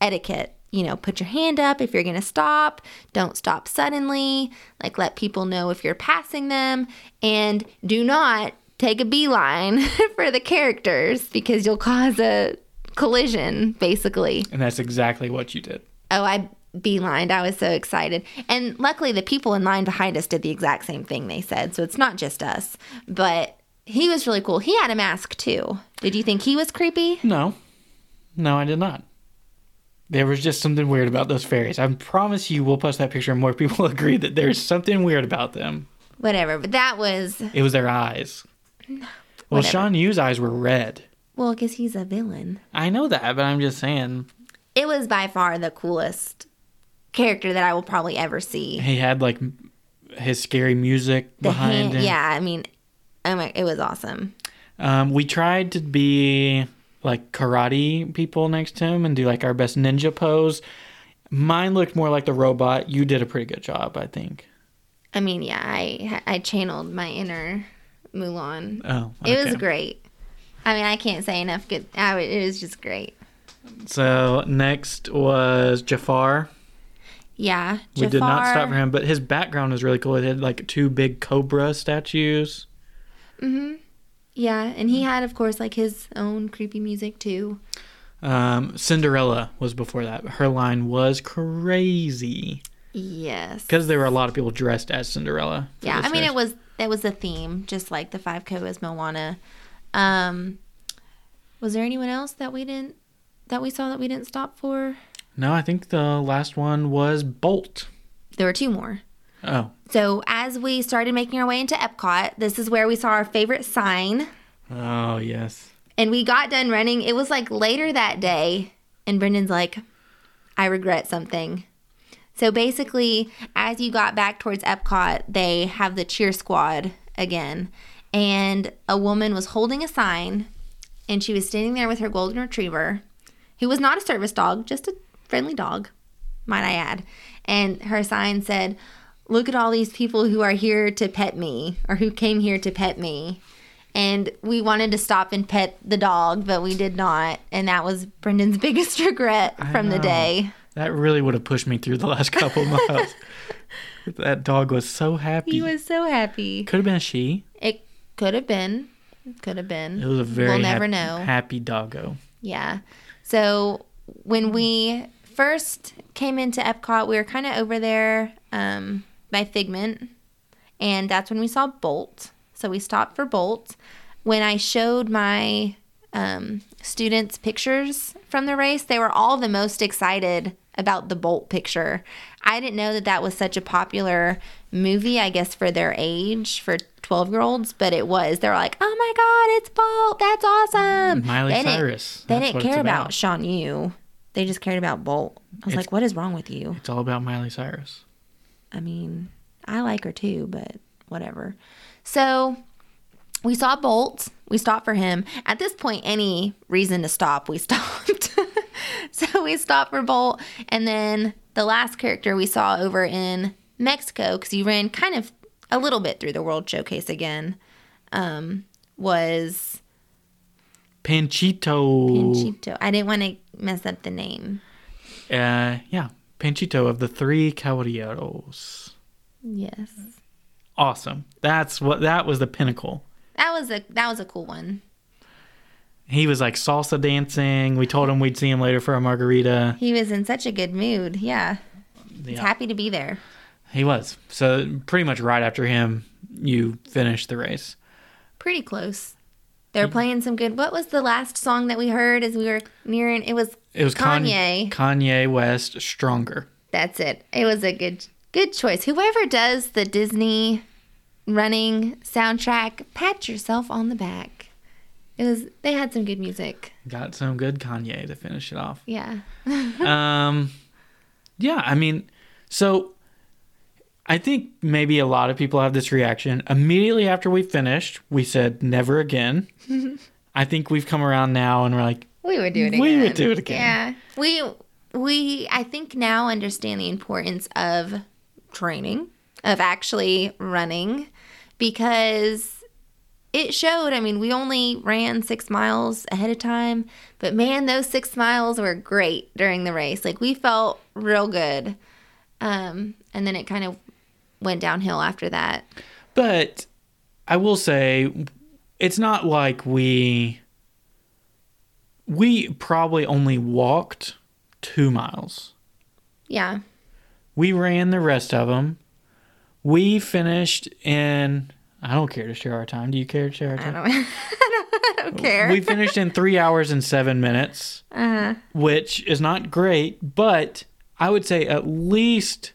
S3: etiquette. You know, put your hand up if you're going to stop. Don't stop suddenly. Like, let people know if you're passing them. And do not take a beeline (laughs) for the characters because you'll cause a collision, basically.
S2: and that's exactly what you did.
S3: Oh, I beelined. I was so excited. And luckily, the people in line behind us did the exact same thing they said. So it's not just us. But he was really cool. He had a mask too. Did you think he was creepy?
S2: No. No, I did not. There was just something weird about those fairies. I promise you, we'll post that picture and more people (laughs) agree that there's something weird about them.
S3: Whatever. But that was,
S2: It was their eyes. Well,
S3: Whatever.
S2: Shan Yu's eyes were red.
S3: well, because he's a villain.
S2: I know that, but I'm just saying.
S3: It was by far the coolest character that I will probably ever see.
S2: He had like his scary music
S3: The
S2: behind
S3: hand,
S2: him.
S3: yeah, I mean, oh my, it was awesome.
S2: Um, we tried to be like karate people next to him and do like our best ninja pose. Mine looked more like the robot. You did a pretty good job, I think.
S3: I mean, yeah, I I channeled my inner Mulan.
S2: Oh,
S3: It was great. I mean, I can't say enough good. I, it was just great.
S2: So next was Jafar.
S3: Yeah,
S2: We did not stop for him, but his background was really cool. It had like two big cobra statues. Mm Mhm.
S3: Yeah, and he had, of course, like his own creepy music too.
S2: Um, Cinderella was before that. Her line was crazy
S3: Yes.
S2: because there were a lot of people dressed as Cinderella.
S3: Yeah, I mean, it was it was a theme, just like the Five Koas Moana. Um, was there anyone else that we didn't that we saw that we didn't stop for?
S2: No, I think the last one was Bolt.
S3: There were two more.
S2: Oh,
S3: So as we started making our way into Epcot, this is where we saw our favorite sign.
S2: oh yes.
S3: And we got done running. It was like later that day, and Brendan's like, I regret something. So basically, as you got back towards Epcot, they have the cheer squad again. And a woman was holding a sign, and she was standing there with her golden retriever, who was not a service dog, just a friendly dog, might I add. And her sign said, Look at all these people who are here to pet me, or who came here to pet me and we wanted to stop and pet the dog, but we did not, and that was Brendan's (laughs) biggest regret from the day.
S2: That really would have pushed me through the last couple (laughs) of miles. that dog was so happy.
S3: He was so happy.
S2: Could have been a she.
S3: It could have been, could have been.
S2: It was a very
S3: We'll never know.
S2: happy doggo.
S3: Yeah. So when we first came into Epcot, we were kind of over there um, by Figment, and that's when we saw Bolt. So we stopped for Bolt. When I showed my um, students pictures from the race, they were all the most excited about the Bolt picture. I didn't know that that was such a popular movie, I guess, for their age, for 12 year olds, but it was. They were like, oh my God, it's Bolt. That's awesome.
S2: Miley
S3: They didn't-
S2: Cyrus.
S3: They
S2: That's
S3: didn't care about.
S2: about.
S3: Shan Yu. They just cared about Bolt. I was
S2: It's-
S3: like, what is wrong with you?
S2: It's all about Miley Cyrus.
S3: I mean, I like her too, but whatever. So we saw Bolt. We stopped for him. At this point, any reason to stop, we (laughs) stopped. (laughs) so we stopped for Bolt. And then the last character we saw over in Mexico, because you ran kind of a little bit through the World Showcase again, um, was
S2: Panchito.
S3: Panchito. I didn't want to mess up the name.
S2: Uh, yeah, Panchito of the Three Caballeros.
S3: Yes.
S2: Awesome. That's what. That was the pinnacle.
S3: That was a that was a cool one.
S2: He was like salsa dancing. We told him we'd see him later for a margarita.
S3: He was in such a good mood. Yeah. He's
S2: Yeah,
S3: happy to be there.
S2: he was. So pretty much right after him, you finished the race.
S3: Pretty close. They were playing some good. What was the last song that we heard as we were nearing? It was
S2: It was
S3: Kanye.
S2: Kanye West, Stronger.
S3: That's it. It was a good good choice. Whoever does the Disney running soundtrack, pat yourself on the back. It was they had some good music.
S2: Got some good Kanye to finish it off.
S3: Yeah. (laughs)
S2: um, yeah, I mean, so I think maybe a lot of people have this reaction. Immediately after we finished, we said never again. (laughs) I think we've come around now and we're like,
S3: We would do it again.
S2: We would do it again.
S3: Yeah. We we I think now understand the importance of training, of actually running because it showed. I mean, we only ran 6 miles ahead of time, but man, those 6 miles were great during the race. Like we felt real good. Um and then it kind of went downhill after that.
S2: but I will say, it's not like we we probably only walked two miles.
S3: Yeah.
S2: We ran the rest of them. We finished in. I don't care to share our time. Do you care to share our
S3: I
S2: time?
S3: don't I (laughs) don't, I don't care.
S2: We finished in three hours and seven minutes,
S3: uh
S2: which is not great, but I would say at least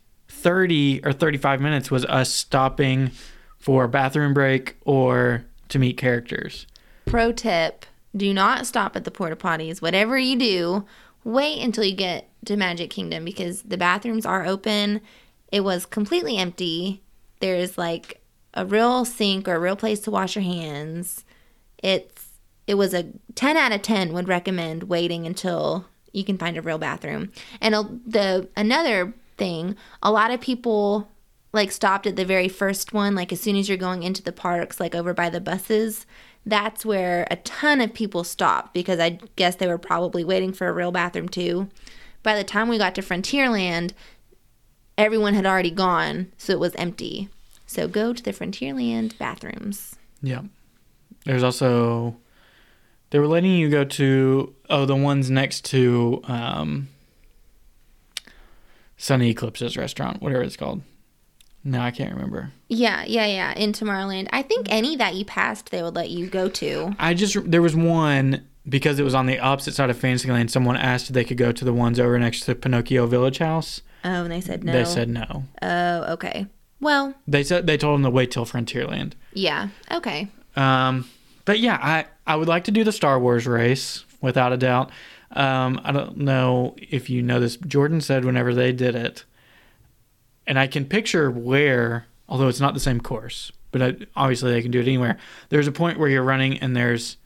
S2: 30 or 35 minutes was us stopping for a bathroom break or to meet characters.
S3: Pro tip do not stop at the porta potties. Whatever you do, wait until you get to Magic Kingdom because the bathrooms are open. It was completely empty. There's like a real sink or a real place to wash your hands. It's it was a 10 out of 10 would recommend waiting until you can find a real bathroom. And the another thing, a lot of people like stopped at the very first one like as soon as you're going into the parks like over by the buses. That's where a ton of people stopped because i guess they were probably waiting for a real bathroom too. By the time we got to frontierland everyone had already gone so it was empty. So go to the frontierland bathrooms.
S2: Yeah. There's also they were letting you go to oh the ones next to um Sonny Eclipse's restaurant, whatever it's called. No, I can't remember.
S3: yeah yeah yeah in tomorrowland i think any that you passed they would let you go to
S2: I just there was one because it was on the opposite side of Fantasyland. Someone asked if they could go to the ones over next to Pinocchio Village Haus.
S3: oh and they said no
S2: They said no.
S3: oh okay well
S2: They said they told them to wait till Frontierland.
S3: yeah okay
S2: Um, but yeah, I I would like to do the Star Wars race without a doubt. Um, I don't know if you know this. Jordan said whenever they did it, and I can picture where, although it's not the same course, but I, obviously they can do it anywhere. There's a point where you're running and there's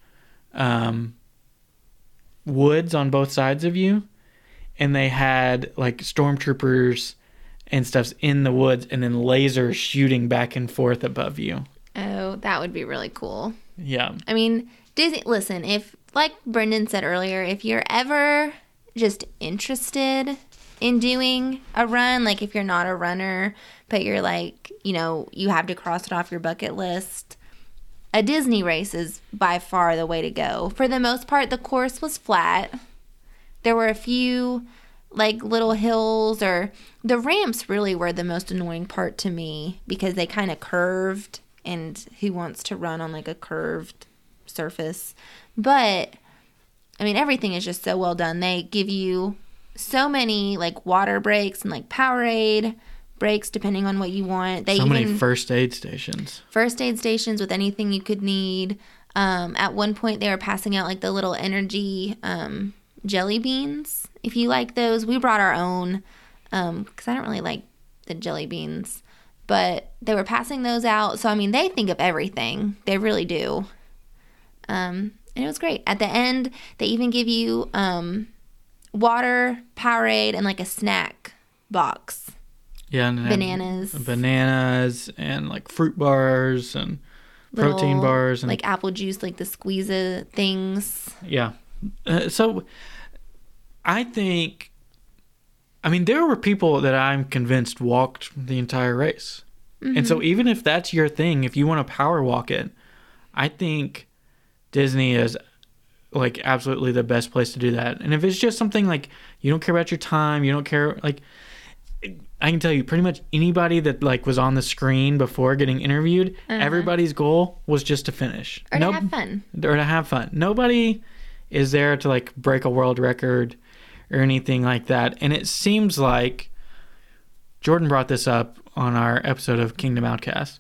S2: um, woods on both sides of you, and they had like stormtroopers and stuffs in the woods, and then lasers shooting back and forth above you.
S3: oh that would be really cool
S2: Yeah.
S3: I mean, Disney. Listen, if like Brendan said earlier, if you're ever just interested in doing a run, like if you're not a runner, but you're like, you know, you have to cross it off your bucket list, a Disney race is by far the way to go. For the most part, the course was flat. There were a few like little hills or the ramps really were the most annoying part to me because they kind of curved and who wants to run on like a curved surface but i mean everything is just so well done they give you so many like water breaks and like powerade breaks depending on what you want they
S2: so many first aid stations.
S3: first aid stations with anything you could need. Um, at one point, they were passing out like the little energy um, jelly beans. If you like those, we brought our own because I don't really like the jelly beans, but they were passing those out. So I mean, they think of everything. They really do. Um, and it was great. At the end, they even give you um, water, Powerade, and like a snack box.
S2: Yeah, and
S3: Bananas.
S2: bananas, and like fruit bars and protein bars, and
S3: like apple juice, like the squeeze things.
S2: yeah. Uh, so, I think, I mean, there were people that I'm convinced walked the entire race, and
S3: Mm-hmm.
S2: so even if that's your thing, if you want to power walk it, I think Disney is like absolutely the best place to do that. And if it's just something like you don't care about your time, you don't care like I can tell you pretty much anybody that like was on the screen before getting interviewed, everybody's goal was just to finish.
S3: Uh-huh. Or to
S2: Nope-
S3: have fun.
S2: or to have fun. Nobody is there to like break a world record or anything like that. And it seems like Jordan brought this up on our episode of Kingdom Outcast.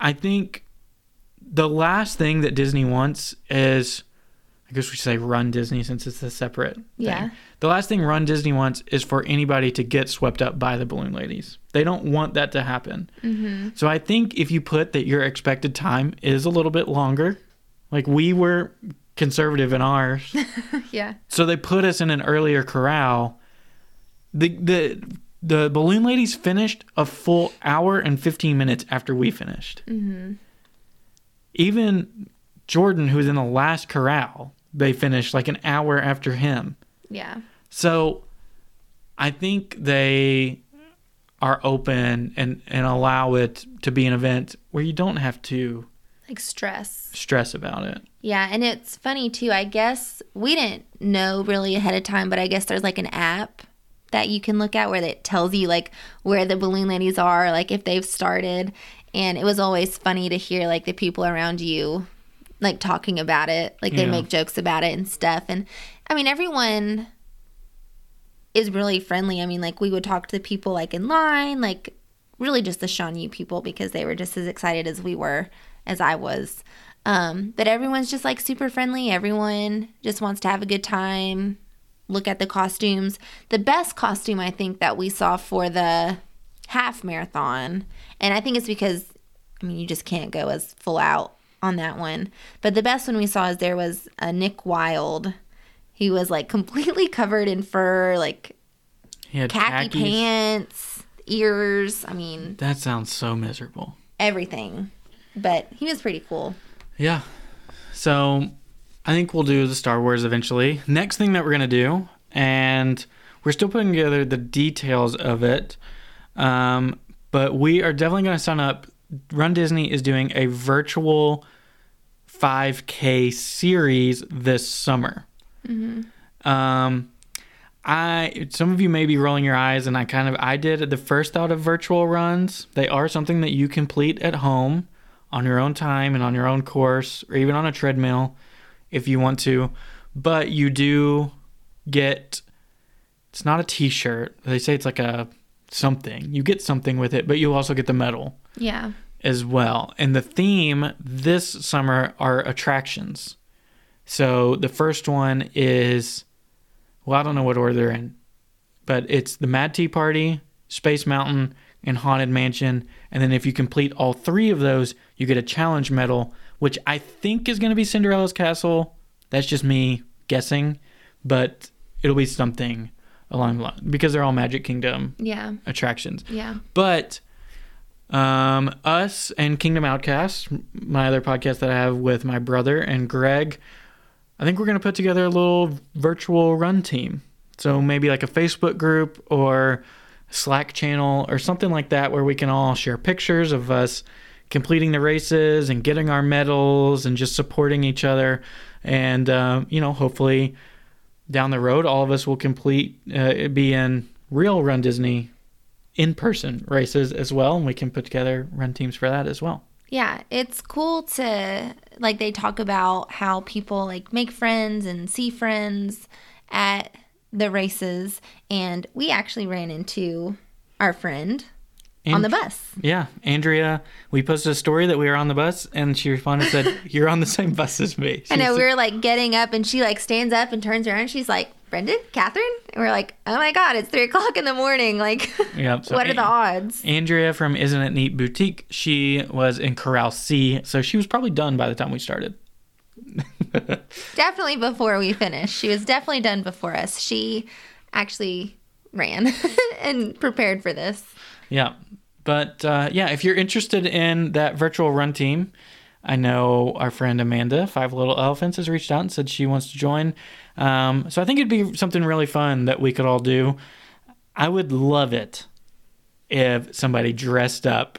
S2: I think the last thing that Disney wants is I guess we should say run Disney since it's a separate thing.
S3: Yeah.
S2: The last thing Run Disney wants is for anybody to get swept up by the balloon ladies. They don't want that to happen.
S3: Mm-hmm.
S2: So I think if you put that your expected time is a little bit longer, like we were conservative in ours, (laughs)
S3: Yeah.
S2: so they put us in an earlier corral. The the the balloon ladies finished a full hour and 15 minutes after we finished.
S3: Mm-hmm.
S2: Even Jordan, who was in the last corral, they finished like an hour after him.
S3: Yeah.
S2: So I think they are open and, and allow it to be an event where you don't have to
S3: Like stress.
S2: stress about it.
S3: Yeah, and it's funny too. I guess we didn't know really ahead of time, but I guess there's like an app that you can look at where it tells you like where the balloon ladies are, like if they've started. And it was always funny to hear like the people around you like talking about it. Like they
S2: Yeah.
S3: make jokes about it and stuff. And I mean, everyone is really friendly. I mean, like we would talk to the people like in line, like really just the U people because they were just as excited as we were, as I was. Um, but everyone's just like super friendly. Everyone just wants to have a good time. look at the costumes. The best costume I think that we saw for the half marathon, and I think it's because I mean you just can't go as full out on that one. But the best one we saw is there was a Nick Wilde. He was like (laughs) completely covered in fur, like
S2: He had
S3: khaki
S2: khakis.
S3: pants, ears. I mean,
S2: That sounds so miserable.
S3: everything. But he was pretty cool.
S2: Yeah. So I think we'll do the Star Wars eventually. Next thing that we're going to do, and we're still putting together the details of it, um, but we are definitely going to sign up. Run Disney is doing a virtual 5K series this summer. Um, I some of you may be rolling your eyes, and I kind of I did the first thought of virtual runs. They are something that you complete at home on your own time and on your own course, or even on a treadmill if you want to. But you do get it's not a T-shirt. They say it's like a something. You get something with it, but you also get the medal
S3: Yeah.
S2: as well. And the theme this summer are attractions. So the first one is, well, I don't know what order they're in, but it's the Mad Tea Party, Space Mountain, and Haunted Mansion. And then if you complete all three of those, you get a challenge medal, which I think is going to be Cinderella's Castle. That's just me guessing, but it'll be something along the line because they're all Magic Kingdom
S3: Yeah.
S2: attractions.
S3: Yeah.
S2: But um, us and Kingdom Outcast, my other podcast that I have with my brother and Greg, I think we're going to put together a little virtual run team. So maybe like a Facebook group or Slack channel or something like that where we can all share pictures of us completing the races and getting our medals and just supporting each other. And, uh, you know, hopefully down the road, all of us will complete, uh, be in real Run Disney in person races as well. And we can put together run teams for that as well.
S3: Yeah, it's cool to like they talk about how people like make friends and see friends at the races and we actually ran into our friend on the bus.
S2: Yeah, Andrea, we posted a story that we were on the bus, and she responded and said, (laughs) "You're on the same bus as me."
S3: I know we were like getting up and she like stands up and turns around and she's like, Brendan, Catherine? And we're like, oh my God, it's three o'clock in the morning. (laughs) Like,
S2: Yep, so
S3: what are the odds?
S2: Andrea from Isn't It Neat Boutique, she was in Corral C, so she was probably done by the time we started. (laughs)
S3: Definitely before we finished. She was definitely done before us. She actually ran and prepared for this.
S2: Yeah. But uh, yeah, if you're interested in that virtual run team, I know our friend Amanda, Five Little Elephants, has reached out and said she wants to join. Um, so I think it'd be something really fun that we could all do. I would love it if somebody dressed up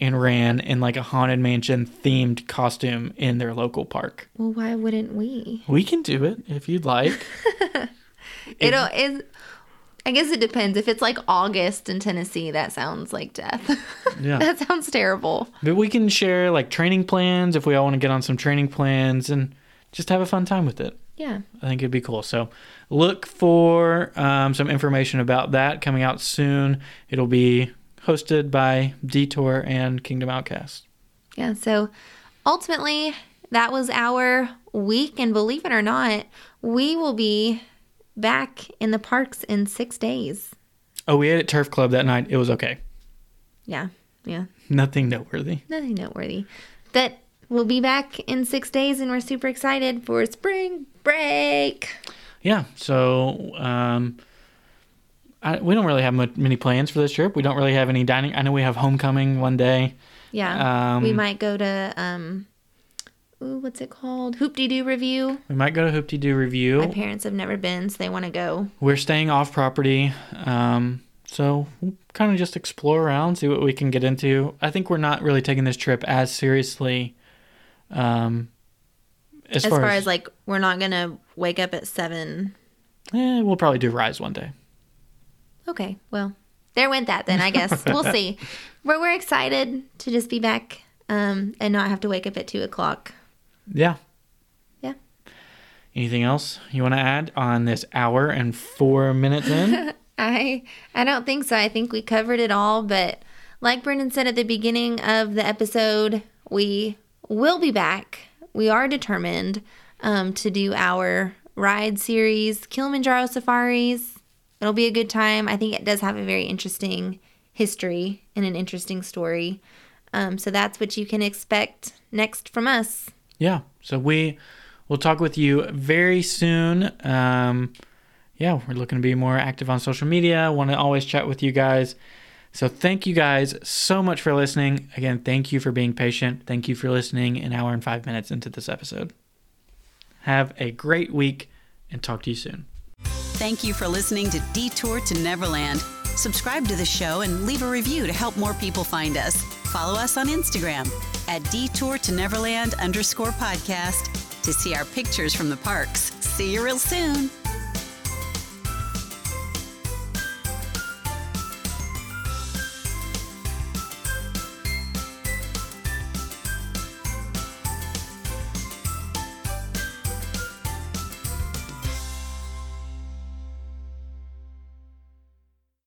S2: and ran in like a haunted mansion themed costume in their local park.
S3: Well, why wouldn't we?
S2: We can do it if you'd like. (laughs)
S3: It'll is I guess it depends. If it's like August in Tennessee, that sounds like death. (laughs)
S2: Yeah.
S3: that sounds terrible.
S2: But we can share like training plans if we all want to get on some training plans and just have a fun time with it.
S3: Yeah.
S2: I think it'd be cool. So look for um, some information about that coming out soon. It'll be hosted by Detour and Kingdom Outcast.
S3: Yeah. So ultimately, that was our week. And believe it or not, we will be back in the parks in six days.
S2: Oh, we ate at Turf Club that night. It was okay.
S3: Yeah. Yeah.
S2: Nothing noteworthy.
S3: Nothing noteworthy. But we'll be back in six days and we're super excited for spring break.
S2: Yeah. So um, I, we don't really have much, many plans for this trip. We don't really have any dining. I know we have homecoming one day.
S3: Yeah.
S2: Um,
S3: we might go to um ooh, what's it called? Hoop Dee Doo Revue.
S2: We might go to Hoop Doo
S3: Revue.
S2: My
S3: parents have never been, so they want to go.
S2: We're staying off property. Um, so we'll kind of just explore around, see what we can get into. I think we're not really taking this trip as seriously. Um, as,
S3: As far, as, like we're not gonna wake up at seven.
S2: eh, we'll probably do Rise one day.
S3: Okay, well, there went that then. I guess (laughs) we'll see. But we're excited to just be back um, and not have to wake up at two o'clock.
S2: Yeah.
S3: Yeah.
S2: Anything else you want to add on this hour and four minutes in? (laughs)
S3: I I don't think so. I think we covered it all, but like Brendan said at the beginning of the episode, we will be back. We are determined um, to do our ride series, Kilimanjaro safaris. It'll be a good time. I think it does have a very interesting history and an interesting story. Um, so that's what you can expect next from us.
S2: Yeah. So we will talk with you very soon. Um, yeah, we're looking to be more active on social media. Want to always chat with you guys. So thank you guys so much for listening. Again, thank you for being patient. Thank you for listening an hour and five minutes into this episode. Have a great week and talk to you soon.
S1: Thank you for listening to Detour to Neverland. Subscribe to the show and leave a review to help more people find us. Follow us on Instagram at Detour to Neverland underscore podcast to see our pictures from the parks. See you real soon.